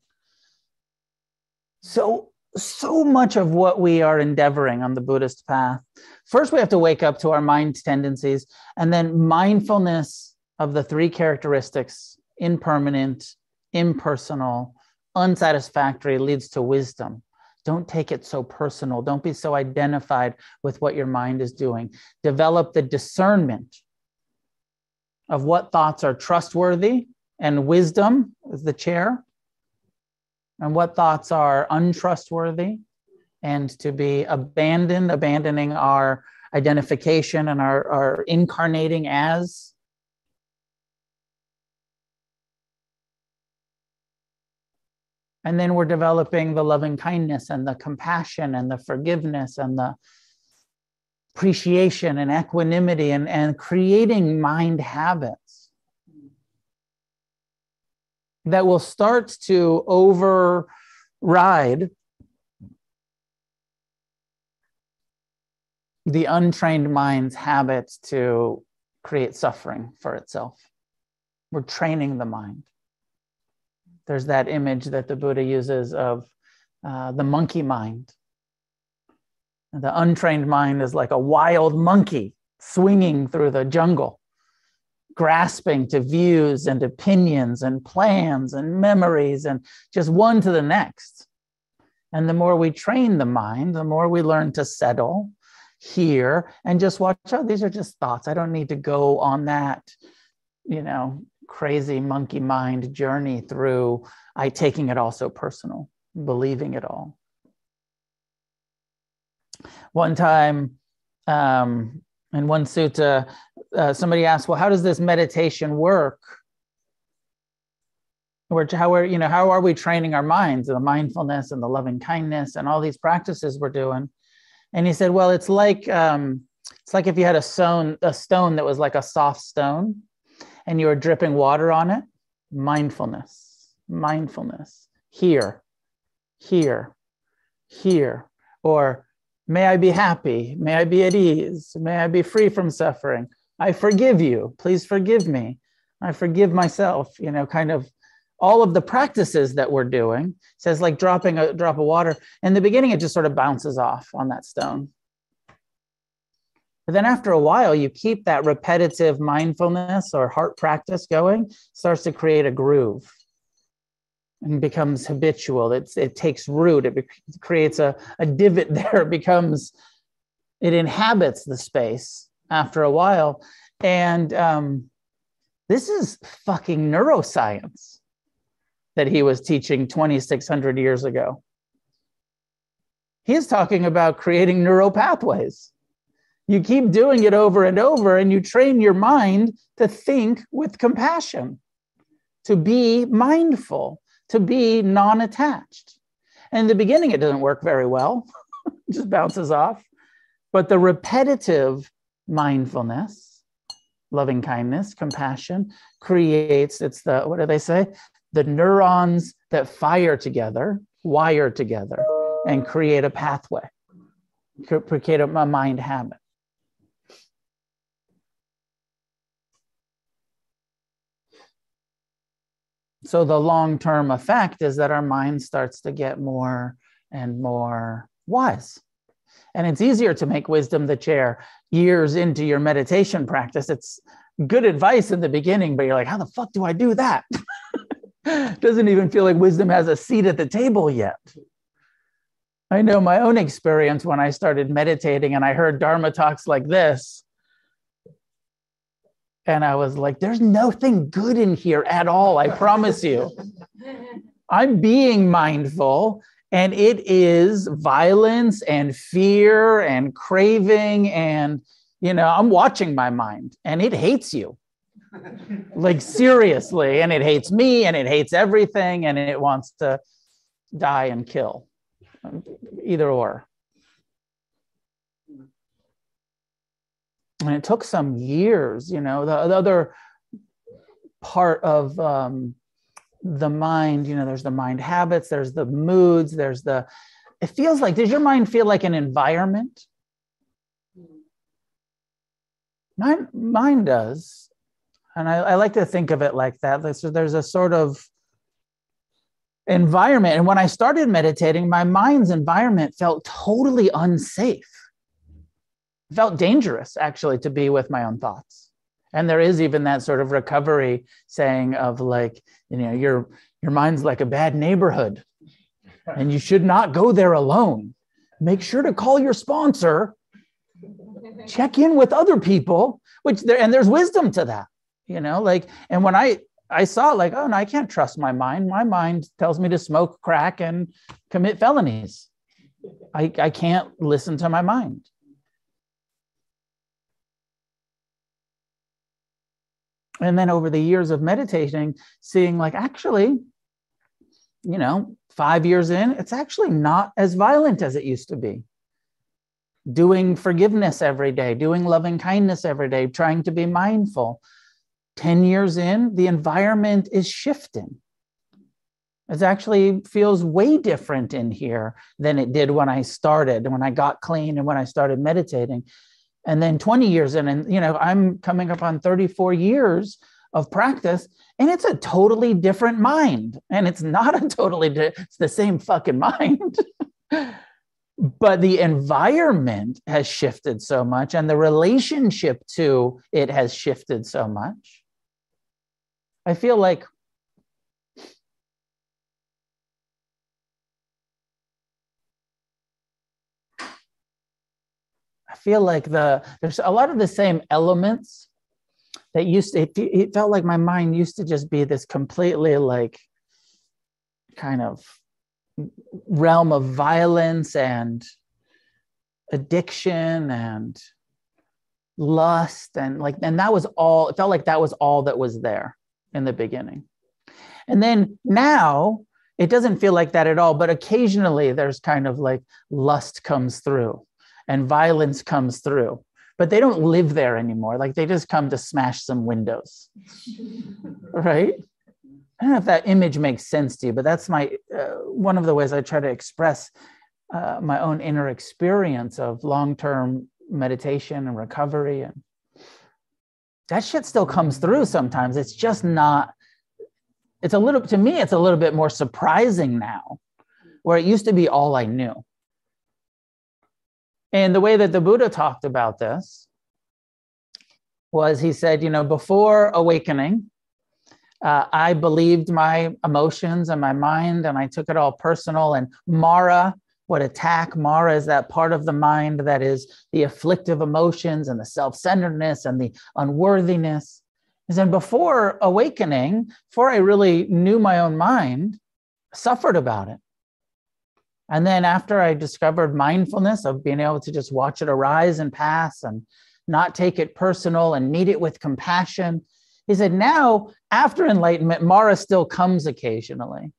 So, so much of what we are endeavoring on the Buddhist path, first we have to wake up to our mind tendencies, and then mindfulness of the three characteristics impermanent, impersonal, unsatisfactory leads to wisdom. Don't take it so personal. Don't be so identified with what your mind is doing. Develop the discernment of what thoughts are trustworthy and wisdom is the chair, and what thoughts are untrustworthy, and to be abandoned, abandoning our identification and our, our incarnating as. And then we're developing the loving kindness and the compassion and the forgiveness and the appreciation and equanimity and, and creating mind habits that will start to override the untrained mind's habits to create suffering for itself. We're training the mind. There's that image that the Buddha uses of uh, the monkey mind. The untrained mind is like a wild monkey swinging through the jungle grasping to views and opinions and plans and memories and just one to the next. And the more we train the mind, the more we learn to settle, hear, and just watch. Oh, these are just thoughts. I don't need to go on that, you know, crazy monkey mind journey through I taking it all so personal, believing it all. One time, um, in one sutta, uh, somebody asked, "Well, how does this meditation work?" Or how are you know how are we training our minds, and the mindfulness and the loving kindness and all these practices we're doing? And he said, "Well, it's like um, it's like if you had a stone a stone that was like a soft stone, and you were dripping water on it. Mindfulness, mindfulness. Here, here, here, or May I be happy. May I be at ease. May I be free from suffering. I forgive you. Please forgive me. I forgive myself. You know, kind of all of the practices that we're doing says like dropping a drop of water. In the beginning, it just sort of bounces off on that stone. But then after a while, you keep that repetitive mindfulness or heart practice going, starts to create a groove and becomes habitual. It's, it takes root. It creates a, a divot there. It becomes, it inhabits the space after a while. And um, this is fucking neuroscience that he was teaching 2,600 years ago. He's talking about creating neural pathways. You keep doing it over and over, and you train your mind to think with compassion, to be mindful, to be non attached. And in the beginning, it doesn't work very well, just bounces off. But the repetitive mindfulness, loving kindness, compassion creates, it's the, what do they say? The neurons that fire together, wire together, and create a pathway, create a mind habit. So the long term effect is that our mind starts to get more and more wise. And it's easier to make wisdom the chair years into your meditation practice. It's good advice in the beginning, but you're like, how the fuck do I do that? Doesn't even feel like wisdom has a seat at the table yet. I know my own experience when I started meditating and I heard Dharma talks like this. And I was like, there's nothing good in here at all, I promise you. I'm being mindful, and it is violence and fear and craving. And, you know, I'm watching my mind, and it hates you. like, seriously. And it hates me, and it hates everything, and it wants to die and kill. Either or. And it took some years you know the, the other part of um, the mind you know there's the mind habits there's the moods there's the it feels like does your mind feel like an environment? Mine mine does. And I, I like to think of it like that. There's, there's a sort of environment. And when i started meditating my mind's environment felt totally unsafe felt dangerous actually to be with my own thoughts. And there is even that sort of recovery saying of like you know your your mind's like a bad neighborhood and you should not go there alone. Make sure to call your sponsor. Check in with other people which there and there's wisdom to that you know like and when i i saw like oh no i can't trust my mind. My mind tells me to smoke crack and commit felonies. I i can't listen to my mind and then over the years of meditating seeing like actually you know five years in it's actually not as violent as it used to be. Doing forgiveness every day doing loving kindness every day trying to be mindful. 10 years in the environment is shifting. It actually feels way different in here than it did when i started when i got clean and when i started meditating and then 20 years in and you know i'm coming up on 34 years of practice and it's a totally different mind and it's not a totally di- it's the same fucking mind. But the environment has shifted so much and the relationship to it has shifted so much. I feel like feel like the there's a lot of the same elements that used to it, it felt like my mind used to just be this completely like kind of realm of violence and addiction and lust and like and that was all it felt like that was all that was there in the beginning. And then now it doesn't feel like that at all but occasionally there's kind of like lust comes through and violence comes through. But they don't live there anymore. Like they just come to smash some windows. Right? I don't know if that image makes sense to you but that's my uh, one of the ways i try to express uh, my own inner experience of long-term meditation and recovery and that shit still comes through sometimes. It's just not it's a little to me it's a little bit more surprising now where it used to be all i knew and the way that the Buddha talked about this was he said, you know, before awakening, uh, I believed my emotions and my mind, and I took it all personal. And Mara would attack. Mara is that part of the mind that is the afflictive emotions and the self centeredness and the unworthiness. And then before awakening, before I really knew my own mind, suffered about it. And then after I discovered mindfulness of being able to just watch it arise and pass and not take it personal and meet it with compassion, he said, now after enlightenment, Mara still comes occasionally.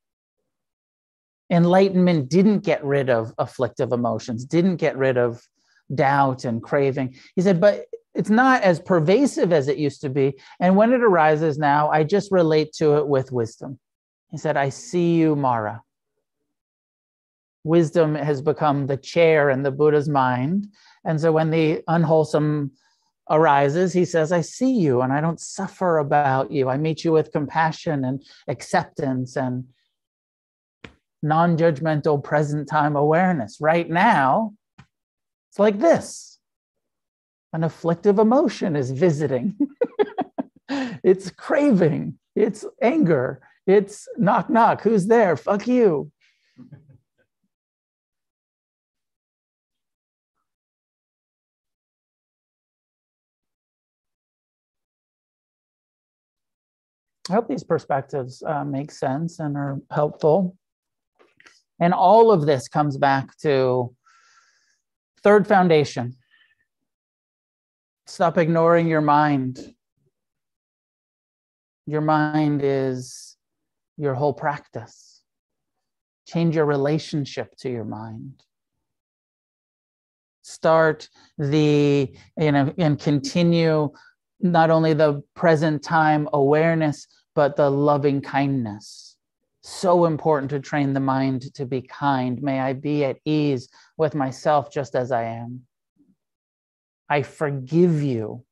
Enlightenment didn't get rid of afflictive emotions, didn't get rid of doubt and craving. He said, but it's not as pervasive as it used to be. And when it arises now, I just relate to it with wisdom. He said, I see you, Mara. Wisdom has become the chair in the Buddha's mind. And so when the unwholesome arises, he says, I see you and I don't suffer about you. I meet you with compassion and acceptance and non judgmental present time awareness. Right now, it's like this an afflictive emotion is visiting, it's craving, it's anger, it's knock, knock, who's there? Fuck you. I hope these perspectives uh, make sense and are helpful. And all of this comes back to third foundation. Stop ignoring your mind. Your mind is your whole practice. Change your relationship to your mind. Start the, you know, and continue not only the present time awareness, but the loving kindness. So important to train the mind to be kind. May I be at ease with myself just as I am. I forgive you.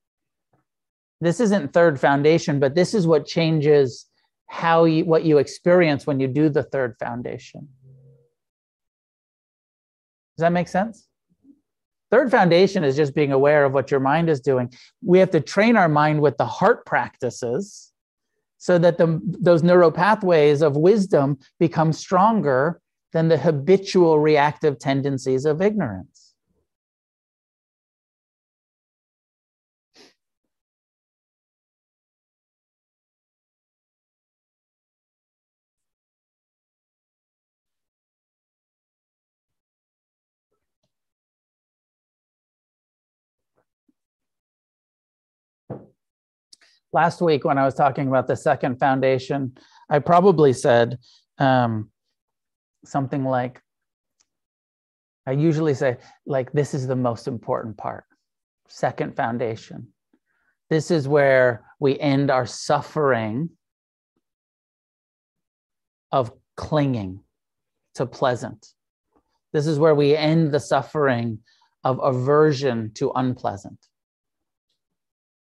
This isn't third foundation, but this is what changes how you what you experience when you do the third foundation. Does that make sense? Third foundation is just being aware of what your mind is doing. We have to train our mind with the heart practices so that the, those neural pathways of wisdom become stronger than the habitual reactive tendencies of ignorance. Last week when I was talking about the second foundation, I probably said um, something like, I usually say, like, this is the most important part. Second foundation. This is where we end our suffering of clinging to pleasant. This is where we end the suffering of aversion to unpleasant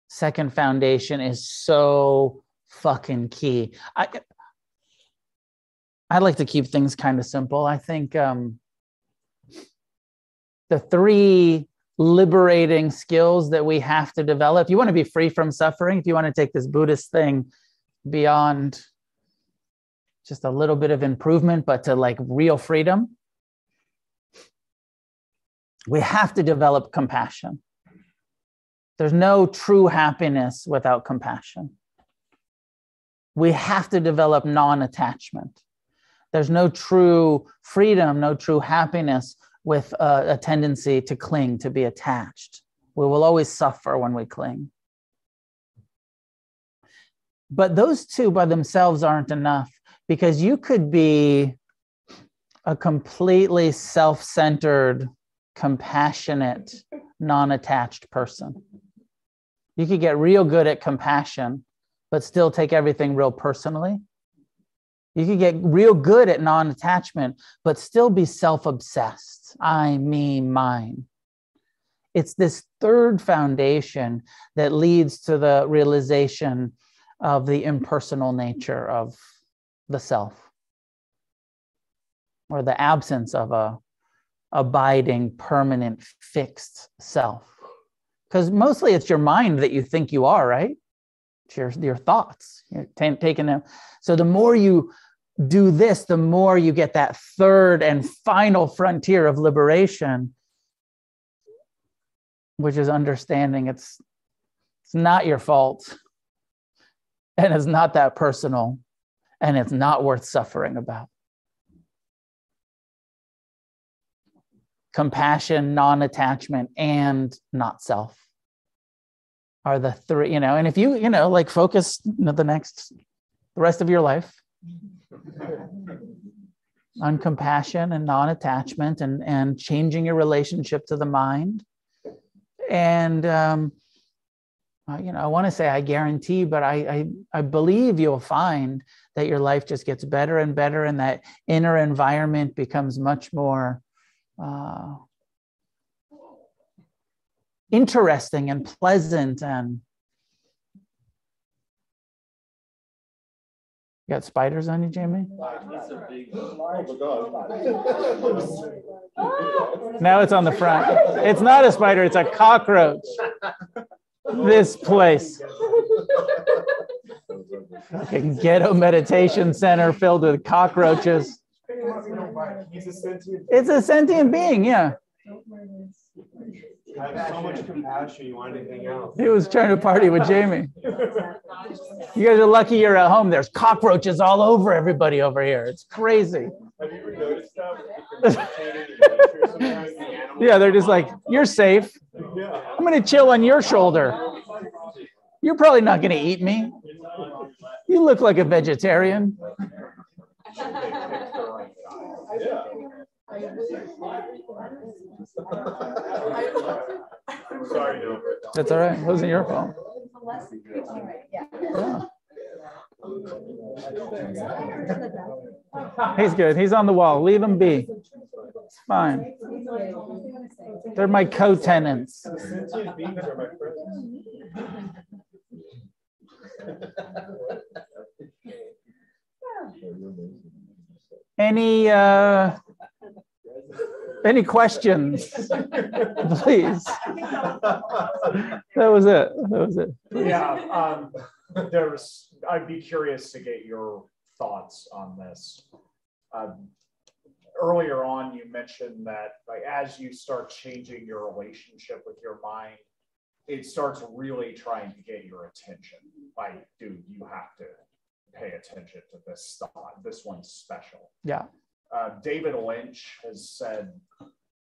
second foundation is so fucking key. I I like to keep things kind of simple. I think um, the three liberating skills that we have to develop. If you want to be free from suffering, if you want to take this Buddhist thing beyond just a little bit of improvement, but to like real freedom, we have to develop compassion. There's no true happiness without compassion. We have to develop non attachment. There's no true freedom, no true happiness with a, a, tendency to cling, to be attached. We will always suffer when we cling. But those two by themselves aren't enough because you could be a completely self centered, compassionate, non attached person. You could get real good at compassion, but still take everything real personally. You could get real good at non attachment, but still be self obsessed. I, me, mine. It's this third foundation that leads to the realization of the impersonal nature of the self or the absence of a abiding, permanent, fixed self because mostly it's your mind that you think you are, right? It's your, your thoughts. You're t- taking them. So the more you do this, the more you get that third and final frontier of liberation, which is understanding it's it's not your fault, and it's not that personal, and it's not worth suffering about. Compassion, non attachment, and not self are the three, you know. And if you, you know, like focus the next, the rest of your life, on compassion and non-attachment and and changing your relationship to the mind and um, you know i want to say i guarantee but I, I i believe you'll find that your life just gets better and better and that inner environment becomes much more uh, interesting and pleasant and You got spiders on you, Jamie? now it's on the front. It's not a spider, it's a cockroach. This place. Fucking ghetto meditation center filled with cockroaches. It's a sentient being, yeah. I have so much compassion. You want anything else? He was trying to party with Jamie. You guys are lucky you're at home. There's cockroaches all over everybody over here. It's crazy. Have you ever noticed that? yeah, they're just like, you're safe. I'm going to chill on your shoulder. You're probably not going to eat me. You look like a vegetarian. Sorry, no. That's all right. It wasn't your fault. Yeah. He's good. He's on the wall. Leave him be. It's fine. They're my co-tenants. Any uh, any questions? Please. That was it. That was it. Yeah, um, there's, I'd be curious to get your thoughts on this. Um, earlier on, you mentioned that like as you start changing your relationship with your mind, it starts really trying to get your attention. Like, dude, you have to pay attention to this thought. This one's special. Yeah. Uh, David Lynch has said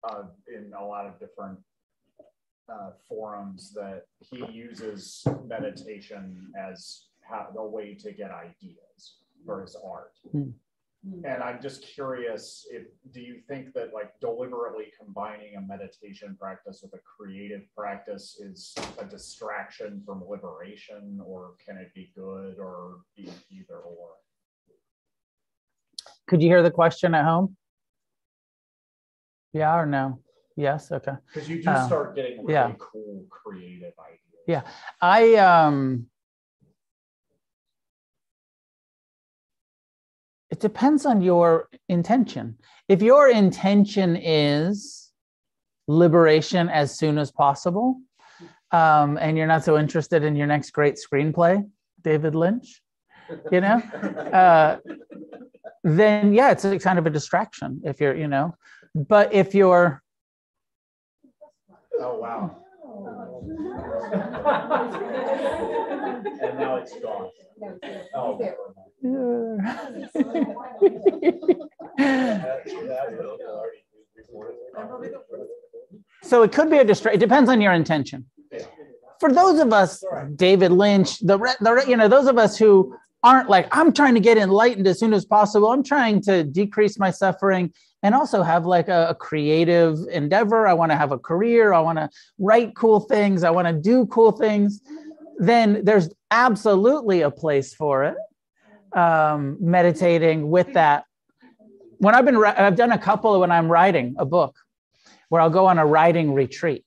uh, in a lot of different uh, forums that he uses meditation as how, a way to get ideas for his art. Hmm. And I'm just curious if do you think that like deliberately combining a meditation practice with a creative practice is a distraction from liberation, or can it be good, or be either or? Could you hear the question at home? Yeah or no? Yes. Okay. Because you do Uh, start getting really yeah. cool creative ideas. Yeah. I um depends on your intention. If your intention is liberation as soon as possible, um, and you're not so interested in your next great screenplay, David Lynch, you know, uh, then yeah, it's a kind of a distraction if you're, you know, but if you're Oh wow. and now it's gone. Oh. so it could be a distraction. It depends on your intention. For those of us, David Lynch, the, the you know those of us who aren't like I'm trying to get enlightened as soon as possible. I'm trying to decrease my suffering and also have like a, a creative endeavor. I want to have a career. I want to write cool things. I want to do cool things. Then there's absolutely a place for it. Um, meditating with that. When I've been, I've done a couple when I'm writing a book, where I'll go on a writing retreat.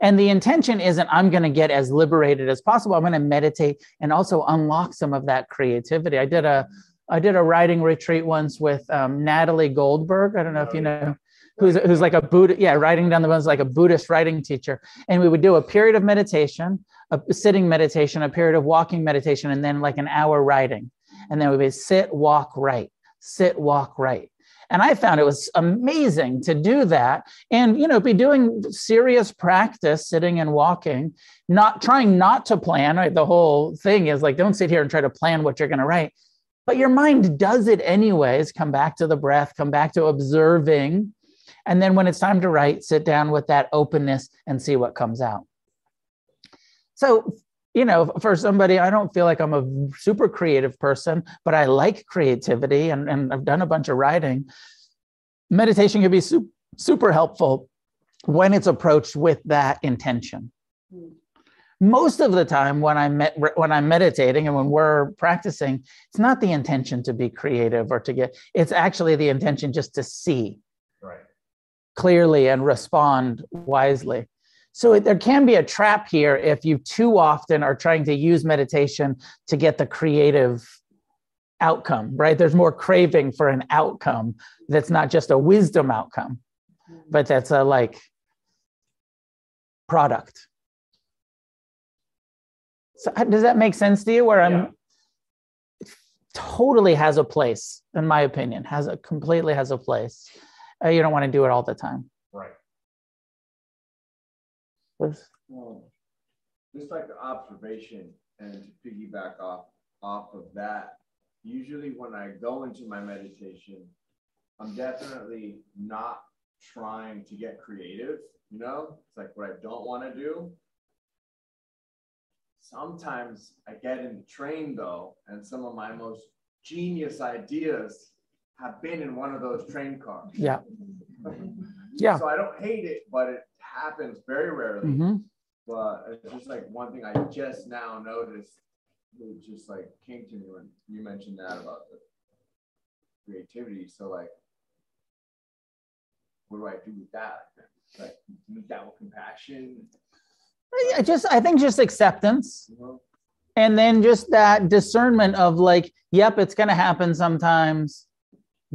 And the intention isn't I'm going to get as liberated as possible. I'm going to meditate and also unlock some of that creativity. I did a I did a writing retreat once with um, Natalie Goldberg. I don't know if you know who's who's like a Buddha, yeah, writing down the ones like a Buddhist writing teacher. And we would do a period of meditation, a sitting meditation, a period of walking meditation, and then like an hour writing. And then we would sit, walk, write, sit, walk, write. And I found it was amazing to do that and, you know, be doing serious practice, sitting and walking, not trying not to plan. Right? The whole thing is like, don't sit here and try to plan what you're going to write. But your mind does it anyways. Come back to the breath, come back to observing. And then when it's time to write, sit down with that openness and see what comes out. So you know, for somebody, I don't feel like I'm a super creative person, but I like creativity and, and I've done a bunch of writing. Meditation can be super, super helpful when it's approached with that intention. Hmm. Most of the time when I'm met, when I'm meditating and when we're practicing, it's not the intention to be creative or to get it's actually the intention just to see Right. clearly and respond wisely. So there can be a trap here if you too often are trying to use meditation to get the creative outcome, right? There's more craving for an outcome that's not just a wisdom outcome, but that's a like product. So uh, does that make sense to you? Where I'm Yeah. totally has a place, in my opinion, has a completely has a place. Uh, you don't want to do it all the time. Liz? Well, um, Just like the observation and to piggyback off off of that, usually when I go into my meditation, I'm definitely not trying to get creative, you know? It's like what I don't want to do. Sometimes I get in the train though, and some of my most genius ideas have been in one of those train cars. Yeah. Yeah. So I don't hate it, but it happens very rarely. hmm But it's just like one thing I just now noticed. It just like came to me when you mentioned that about the creativity. So like, what do I do with that? Like meet that with compassion. I just, I think just acceptance. Know? and then just that discernment of like yep it's going to happen sometimes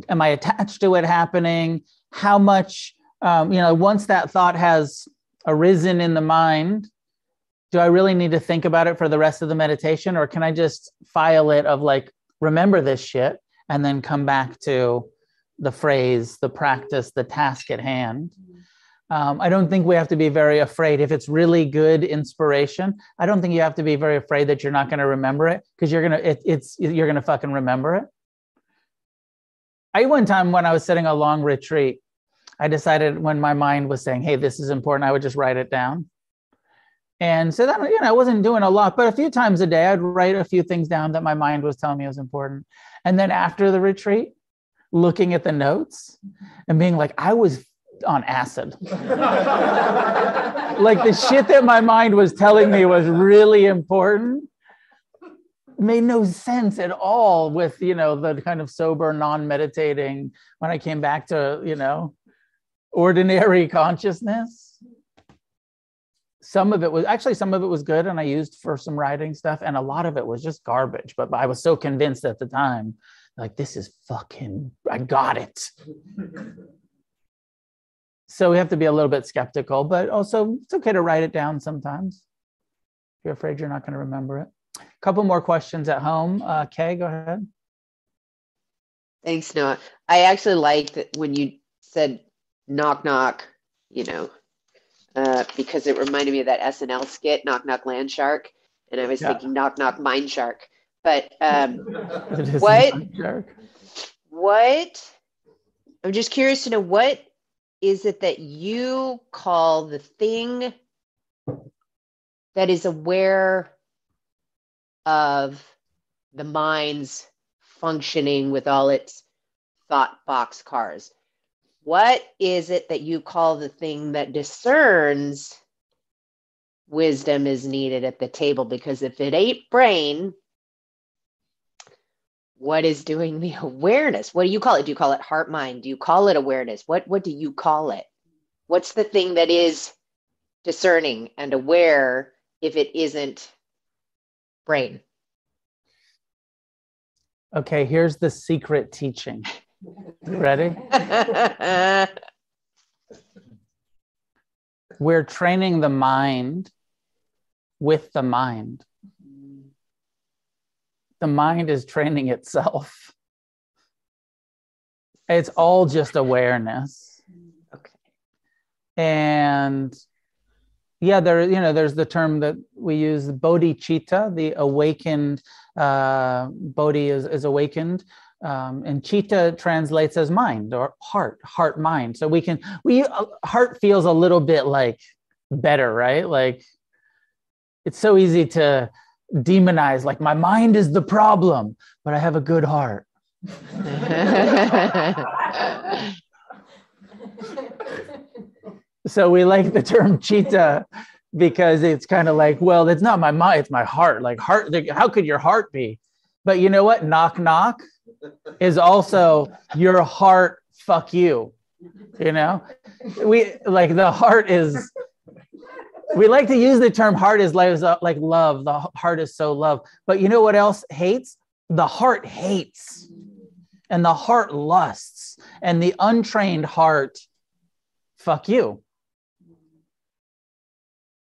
am i attached to it happening how much um, you know once that thought has arisen in the mind do i really need to think about it for the rest of the meditation or can i just file it of like remember this shit and then come back to the phrase the practice the task at hand um, I don't think we have to be very afraid if it's really good inspiration. I don't think you have to be very afraid that you're not going to remember it because you're gonna it, it's you're gonna fucking remember it. I one time when I was sitting a long retreat, I decided when my mind was saying, "Hey, this is important," I would just write it down. And so that you know, I wasn't doing a lot, but a few times a day, I'd write a few things down that my mind was telling me was important. And then after the retreat, looking at the notes and being like, I was on acid. like the shit that my mind was telling me was really important made no sense at all with you know the kind of sober non-meditating when i came back to you know ordinary consciousness some of it was actually some of it was good and i used for some writing stuff and a lot of it was just garbage but i was so convinced at the time like this is fucking i got it so we have to be a little bit skeptical, but also it's okay to write it down sometimes. If you're afraid you're not going to remember it. A couple more questions at home. Uh, Kay, go ahead. Thanks, Noah. I actually liked that when you said knock knock, you know, uh, because it reminded me of that SNL skit, Knock Knock Land Shark. And I was Yeah. thinking knock knock Mind Shark. But um, What? jerk. what I'm just curious to know what is it that you call the thing that is aware of the mind's functioning with all its thought box cars? What is it that you call the thing that discerns wisdom is needed at the table? Because if it ain't brain, what is doing the awareness? What do you call it? Do you call it heart mind? Do you call it awareness? What what do you call it? What's the thing that is discerning and aware if it isn't brain? Okay, here's the secret teaching. Ready? We're training the mind with the mind. The mind is training itself. It's all just awareness. okay and yeah there you know there's the term that we use bodhicitta the awakened uh bodhi is, is awakened um, and chitta translates as mind or heart heart mind so we can we uh, heart feels a little bit like better right like it's so easy to demonize, like, my mind is the problem, but I have a good heart. so we like the term chitta because it's kind of like, well, it's not my mind, it's my heart. Like, heart, how could your heart be? But you know what? Knock, knock is also your heart, fuck you. You know, we like the heart is, we like to use the term heart is like, like love. The heart is so love. But you know what else hates? The heart hates and the heart lusts and the untrained heart, fuck you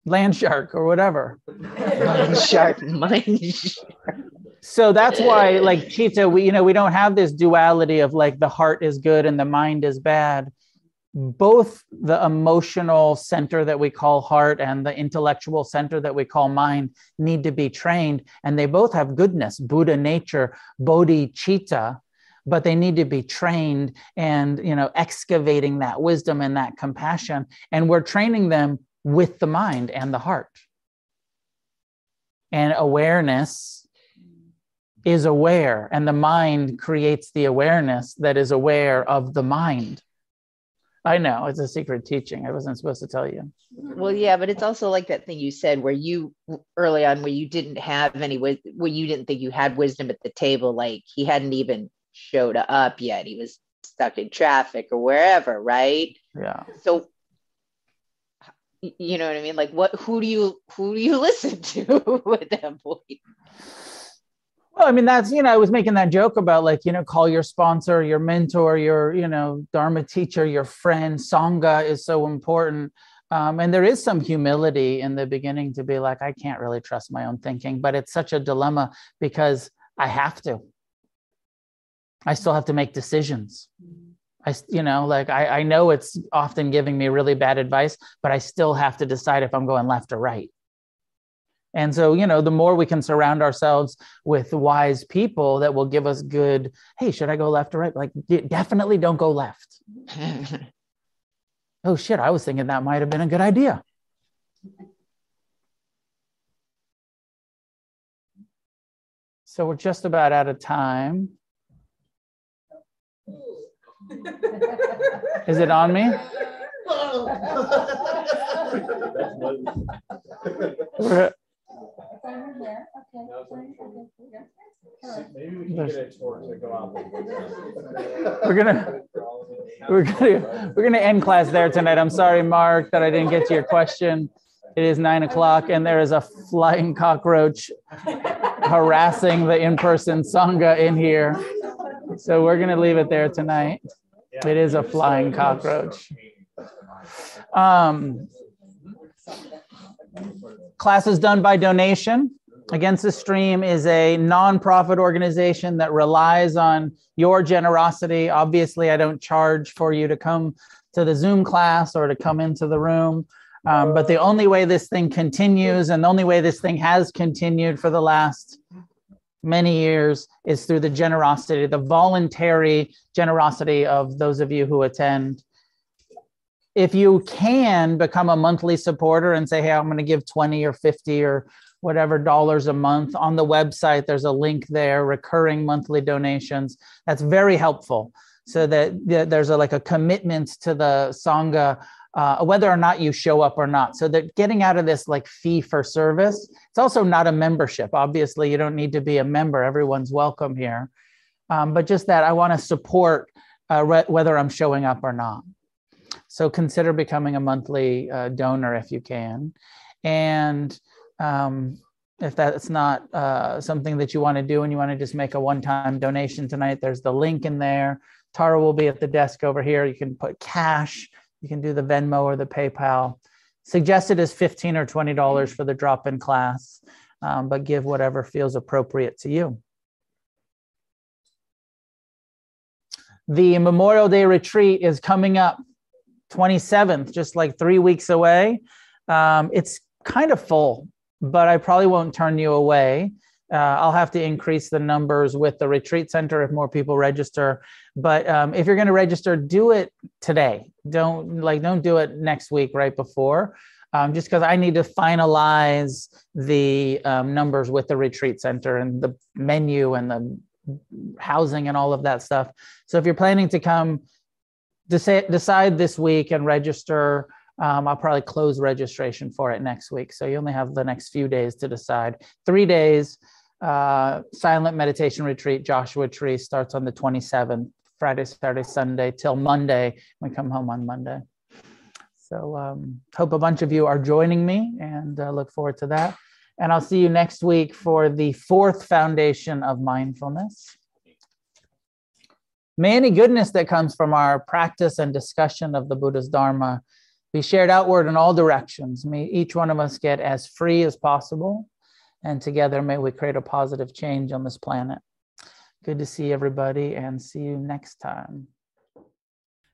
land shark or whatever. Mind shark, shark. So that's why, like Chitta, we you know we don't have this duality of like the heart is good and the mind is bad. Both the emotional center that we call heart and the intellectual center that we call mind need to be trained, and they both have goodness, Buddha nature, Bodhi Chitta, but they need to be trained and you know excavating that wisdom and that compassion, and we're training them with the mind and the heart. And awareness is aware, and the mind creates the awareness that is aware of the mind. I know it's a secret teaching. I wasn't supposed to tell you. Well, yeah, but it's also like that thing you said where you early on where you didn't have any where you didn't think you had wisdom at the table. Like he hadn't even showed up yet. He was stuck in traffic or wherever, right? Yeah. So you know what I mean? Like what who do you who do you listen to at that point? Well, I mean, that's, you know, I was making that joke about like, you know, call your sponsor, your mentor, your, you know, Dharma teacher, your friend. Sangha is so important. Um, and there is some humility in the beginning to be like, I can't really trust my own thinking, but it's such a dilemma because I have to. I still have to make decisions. I, you know, like I, I know it's often giving me really bad advice, but I still have to decide if I'm going left or right. And so, you know, the more we can surround ourselves with wise people that will give us good, hey, should I go left or right? Like, definitely don't go left. oh, shit, I was thinking that might have been a good idea. So we're just about out of time. Is it on me? We're, Maybe we can get a tour to go out. we're gonna we're gonna we're gonna end class there tonight. I'm sorry, Mark, that I didn't get to your question. It is nine o'clock, and there is a flying cockroach harassing the in-person sangha in here. So we're gonna leave it there tonight. It is a flying cockroach. Um, class is done by donation. Against the Stream is a nonprofit organization that relies on your generosity. Obviously, I don't charge for you to come to the Zoom class or to come into the room. Um, but the only way this thing continues and the only way this thing has continued for the last many years is through the generosity, the voluntary generosity of those of you who attend. If you can become a monthly supporter and say, hey, I'm going to give 20 or 50 or whatever dollars a month on the website, there's a link there, recurring monthly donations. That's very helpful so that there's a, like a commitment to the Sangha uh, whether or not you show up or not. So that getting out of this like fee for service, it's also not a membership. Obviously, you don't need to be a member. Everyone's welcome here. Um, but just that I want to support uh, re- whether I'm showing up or not. So consider becoming a monthly uh, donor if you can. And um, if that's not uh, something that you want to do and you want to just make a one time donation tonight, there's the link in there. Tara will be at the desk over here. You can put cash you can do the Venmo or the PayPal. Suggested is 15 or $20 for the drop in class, um, but give whatever feels appropriate to you. The Memorial Day retreat is coming up 27th, just like three weeks away. Um, it's kind of full, but I probably won't turn you away. Uh, I'll have to increase the numbers with the retreat center if more people register. But um, if you're going to register, do it today. Don't like don't do it next week right before. um, just because I need to finalize the um, numbers with the retreat center and the menu and the housing and all of that stuff. So if you're planning to come, decide, decide this week and register. Um, I'll probably close registration for it next week. So you only have the next few days to decide. Three days, uh, silent meditation retreat, Joshua Tree starts on the 27th, Friday, Saturday, Sunday, till Monday. We come home on Monday. So um, hope a bunch of you are joining me and uh, look forward to that. And I'll see you next week for the fourth foundation of mindfulness. May any goodness that comes from our practice and discussion of the Buddha's Dharma be shared outward in all directions. May each one of us get as free as possible. And together, may we create a positive change on this planet. Good to see everybody and see you next time.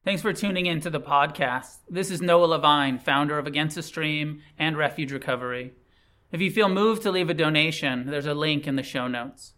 Thanks for tuning in to the podcast. This is Noah Levine, founder of Against the Stream and Refuge Recovery. If you feel moved to leave a donation, there's a link in the show notes.